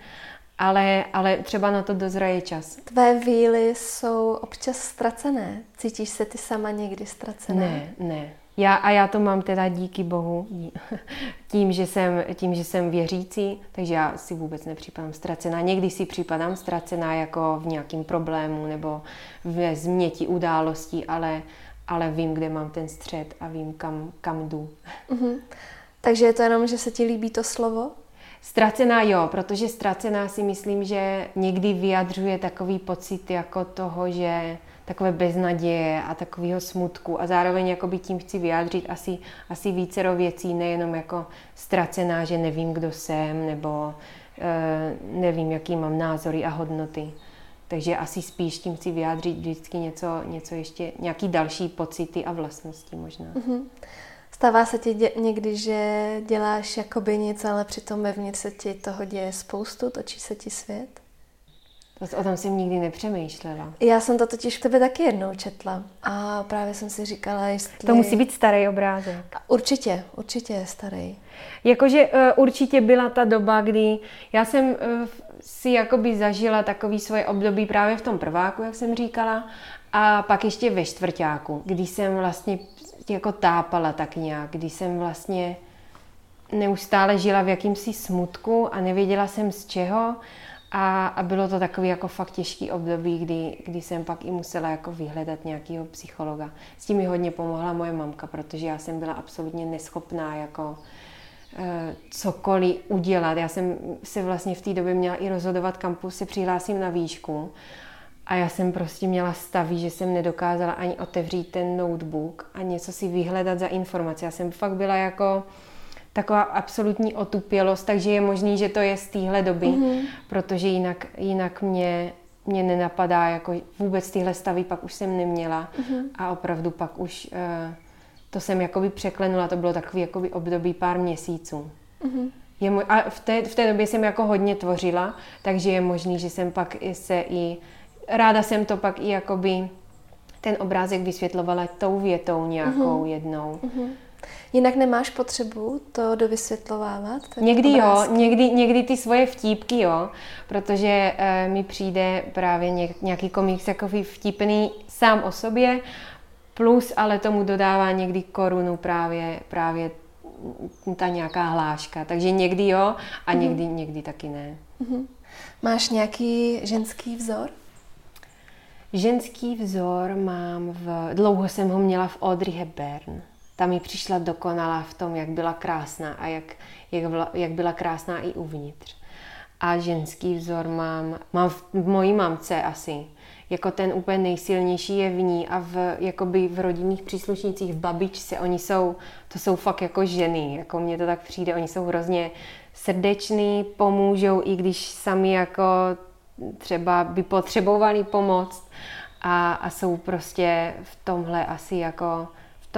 ale, ale třeba na to dozraje čas. Tvé víly jsou občas ztracené. Cítíš se ty sama někdy ztracená? Ne, ne. Já, a já to mám teda díky Bohu, tím že, jsem, tím, že jsem věřící, takže já si vůbec nepřipadám ztracená. Někdy si připadám ztracená jako v nějakém problému nebo v změti událostí, ale, ale vím, kde mám ten střed a vím, kam, kam jdu. Mm-hmm. Takže je to jenom, že se ti líbí to slovo? Ztracená jo, protože ztracená si myslím, že někdy vyjadřuje takový pocit jako toho, že takové beznaděje a takového smutku a zároveň jakoby tím chci vyjádřit asi, asi vícero věcí, nejenom jako ztracená, že nevím, kdo jsem, nebo e, nevím, jaký mám názory a hodnoty. Takže asi spíš tím chci vyjádřit vždycky něco, něco ještě, nějaký další pocity a vlastnosti možná. Mm-hmm. Stává se ti dě- někdy, že děláš jakoby nic, ale přitom vevnitř se ti toho děje spoustu, točí se ti svět? O tom jsem nikdy nepřemýšlela. Já jsem to totiž k tebe taky jednou četla a právě jsem si říkala, jestli... To musí být starý obrázek. Určitě, určitě je starý. Jakože uh, určitě byla ta doba, kdy já jsem uh, si jakoby zažila takový svoje období právě v tom prváku, jak jsem říkala, a pak ještě ve čtvrtáku, kdy jsem vlastně jako tápala tak nějak, kdy jsem vlastně neustále žila v jakýmsi smutku a nevěděla jsem z čeho a, a bylo to takový jako fakt těžký období, kdy, kdy jsem pak i musela jako vyhledat nějakého psychologa. S tím mi hodně pomohla moje mamka, protože já jsem byla absolutně neschopná jako eh, cokoliv udělat. Já jsem se vlastně v té době měla i rozhodovat, kam se přihlásím na výšku. A já jsem prostě měla stavy, že jsem nedokázala ani otevřít ten notebook a něco si vyhledat za informace. Já jsem fakt byla jako taková absolutní otupělost, takže je možný, že to je z téhle doby, mm-hmm. protože jinak, jinak mě, mě nenapadá, jako vůbec tyhle stavy pak už jsem neměla mm-hmm. a opravdu pak už uh, to jsem jakoby překlenula, to bylo takový jakoby období pár měsíců. Mm-hmm. Je mo- a v té, v té době jsem jako hodně tvořila, takže je možný, že jsem pak se i, ráda jsem to pak i jakoby ten obrázek vysvětlovala tou větou nějakou mm-hmm. jednou. Mm-hmm. Jinak nemáš potřebu to dovysvětlovávat? Někdy obrázky? jo, někdy, někdy ty svoje vtípky jo, protože e, mi přijde právě nějaký komiks jako vtipný sám o sobě, plus ale tomu dodává někdy korunu právě, právě ta nějaká hláška. Takže někdy jo a mm-hmm. někdy, někdy taky ne. Mm-hmm. Máš nějaký ženský vzor? Ženský vzor mám v... Dlouho jsem ho měla v Audrey Hepburn ta mi přišla dokonalá v tom, jak byla krásná a jak, jak, byla, jak byla krásná i uvnitř. A ženský vzor mám, mám v, v mojí mamce asi. Jako ten úplně nejsilnější je v ní a v, jakoby v rodinných příslušnících, v babičce, oni jsou, to jsou fakt jako ženy, jako mně to tak přijde, oni jsou hrozně srdeční, pomůžou, i když sami jako třeba by potřebovali pomoc a, a jsou prostě v tomhle asi jako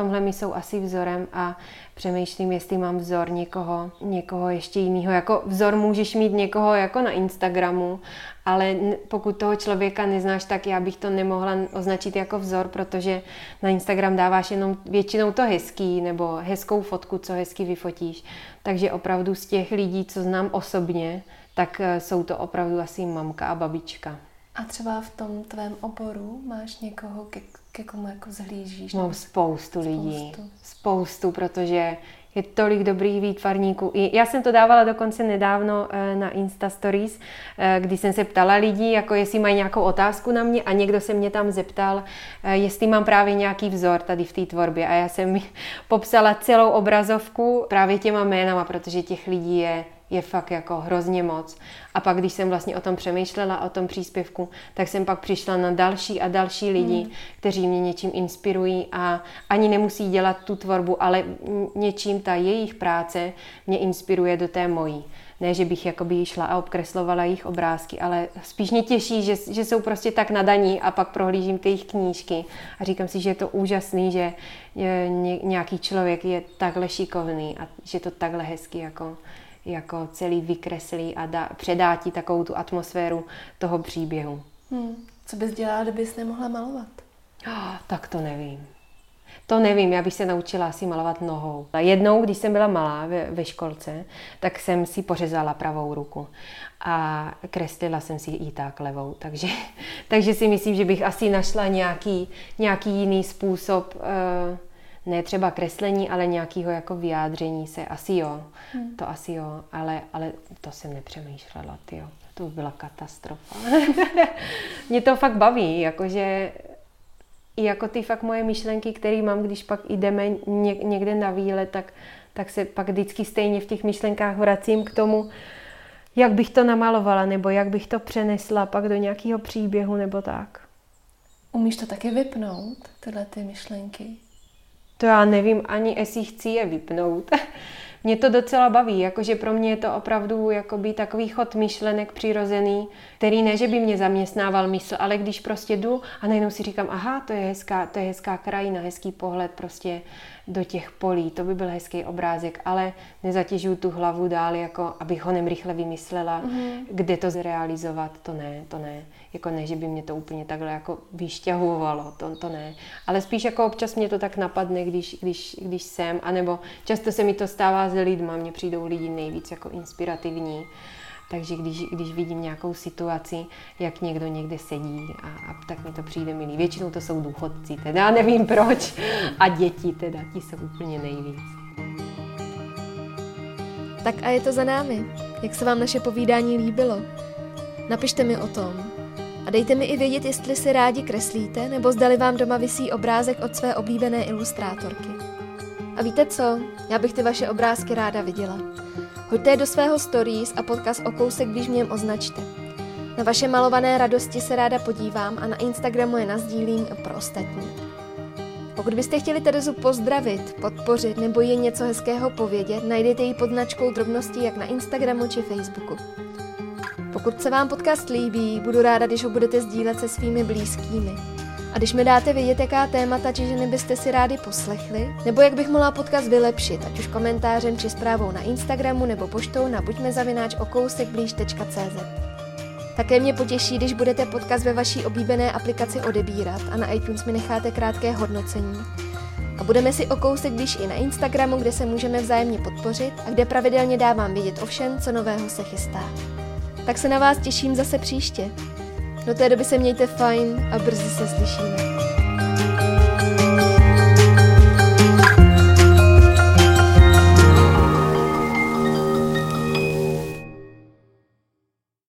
tomhle mi jsou asi vzorem a přemýšlím, jestli mám vzor někoho, někoho ještě jiného. Jako vzor můžeš mít někoho jako na Instagramu, ale pokud toho člověka neznáš, tak já bych to nemohla označit jako vzor, protože na Instagram dáváš jenom většinou to hezký nebo hezkou fotku, co hezky vyfotíš. Takže opravdu z těch lidí, co znám osobně, tak eh, jsou to opravdu asi mamka a babička. A třeba v tom tvém oboru máš někoho, ke, komu jako zhlížíš? Mám spoustu lidí. Spoustu. spoustu, protože je tolik dobrých výtvarníků. I já jsem to dávala dokonce nedávno eh, na Insta Stories, eh, kdy jsem se ptala lidí, jako jestli mají nějakou otázku na mě a někdo se mě tam zeptal, eh, jestli mám právě nějaký vzor tady v té tvorbě. A já jsem popsala celou obrazovku právě těma jménama, protože těch lidí je je fakt jako hrozně moc. A pak, když jsem vlastně o tom přemýšlela, o tom příspěvku, tak jsem pak přišla na další a další lidi, hmm. kteří mě něčím inspirují a ani nemusí dělat tu tvorbu, ale něčím ta jejich práce mě inspiruje do té mojí. Ne, že bych jakoby šla a obkreslovala jejich obrázky, ale spíš mě těší, že, že jsou prostě tak nadaní a pak prohlížím ty jejich knížky a říkám si, že je to úžasný, že nějaký člověk je takhle šikovný a že to takhle hezky jako jako celý vykreslí a dá, předá ti takovou tu atmosféru toho příběhu. Hmm. Co bys dělala, kdybys nemohla malovat? Oh, tak to nevím. To nevím, já bych se naučila asi malovat nohou. A jednou, když jsem byla malá ve, ve školce, tak jsem si pořezala pravou ruku a kreslila jsem si i tak levou. Takže, takže si myslím, že bych asi našla nějaký, nějaký jiný způsob uh, ne třeba kreslení, ale nějakého jako vyjádření se, asi jo, hmm. to asi jo, ale, ale to jsem nepřemýšlela, jo. To by byla katastrofa. Mě to fakt baví, jakože i jako ty fakt moje myšlenky, které mám, když pak jdeme někde na výlet, tak, tak se pak vždycky stejně v těch myšlenkách vracím k tomu, jak bych to namalovala, nebo jak bych to přenesla pak do nějakého příběhu, nebo tak. Umíš to taky vypnout, tyhle ty myšlenky? To já nevím ani, jestli chci je vypnout. Mě to docela baví, jakože pro mě je to opravdu jakoby takový chod myšlenek přirozený, který ne, že by mě zaměstnával mysl, ale když prostě jdu a najednou si říkám, aha, to je hezká, to je hezká krajina, hezký pohled prostě do těch polí, to by byl hezký obrázek, ale nezatěžuju tu hlavu dál, jako abych ho nem rychle vymyslela, mm-hmm. kde to zrealizovat, to ne, to ne. Jako ne, že by mě to úplně takhle jako vyšťahovalo, to, to ne. Ale spíš jako občas mě to tak napadne, když, když, když jsem, anebo často se mi to stává s lidma, mně přijdou lidi nejvíc jako inspirativní. Takže když, když vidím nějakou situaci, jak někdo někde sedí, a, a tak mi to přijde milý. Většinou to jsou důchodci, teda nevím proč. A děti teda, ti jsou úplně nejvíc. Tak a je to za námi. Jak se vám naše povídání líbilo? Napište mi o tom. A dejte mi i vědět, jestli si rádi kreslíte, nebo zdali vám doma visí obrázek od své oblíbené ilustrátorky. A víte co? Já bych ty vaše obrázky ráda viděla. Hoďte je do svého stories a podcast o kousek blíž mě označte. Na vaše malované radosti se ráda podívám a na Instagramu je nazdílím pro ostatní. Pokud byste chtěli Terezu pozdravit, podpořit nebo jen něco hezkého povědět, najdete ji pod značkou drobností jak na Instagramu či Facebooku. Pokud se vám podcast líbí, budu ráda, když ho budete sdílet se svými blízkými. A když mi dáte vědět, jaká témata či ženy byste si rádi poslechli, nebo jak bych mohla podcast vylepšit, ať už komentářem či zprávou na Instagramu nebo poštou na buďmezavináč.okousekblíž.cz. Také mě potěší, když budete podcast ve vaší oblíbené aplikaci odebírat a na iTunes mi necháte krátké hodnocení. A budeme si o kousek blíž i na Instagramu, kde se můžeme vzájemně podpořit a kde pravidelně dávám vědět o všem, co nového se chystá. Tak se na vás těším zase příště. Do té doby se mějte fajn a brzy se slyšíme.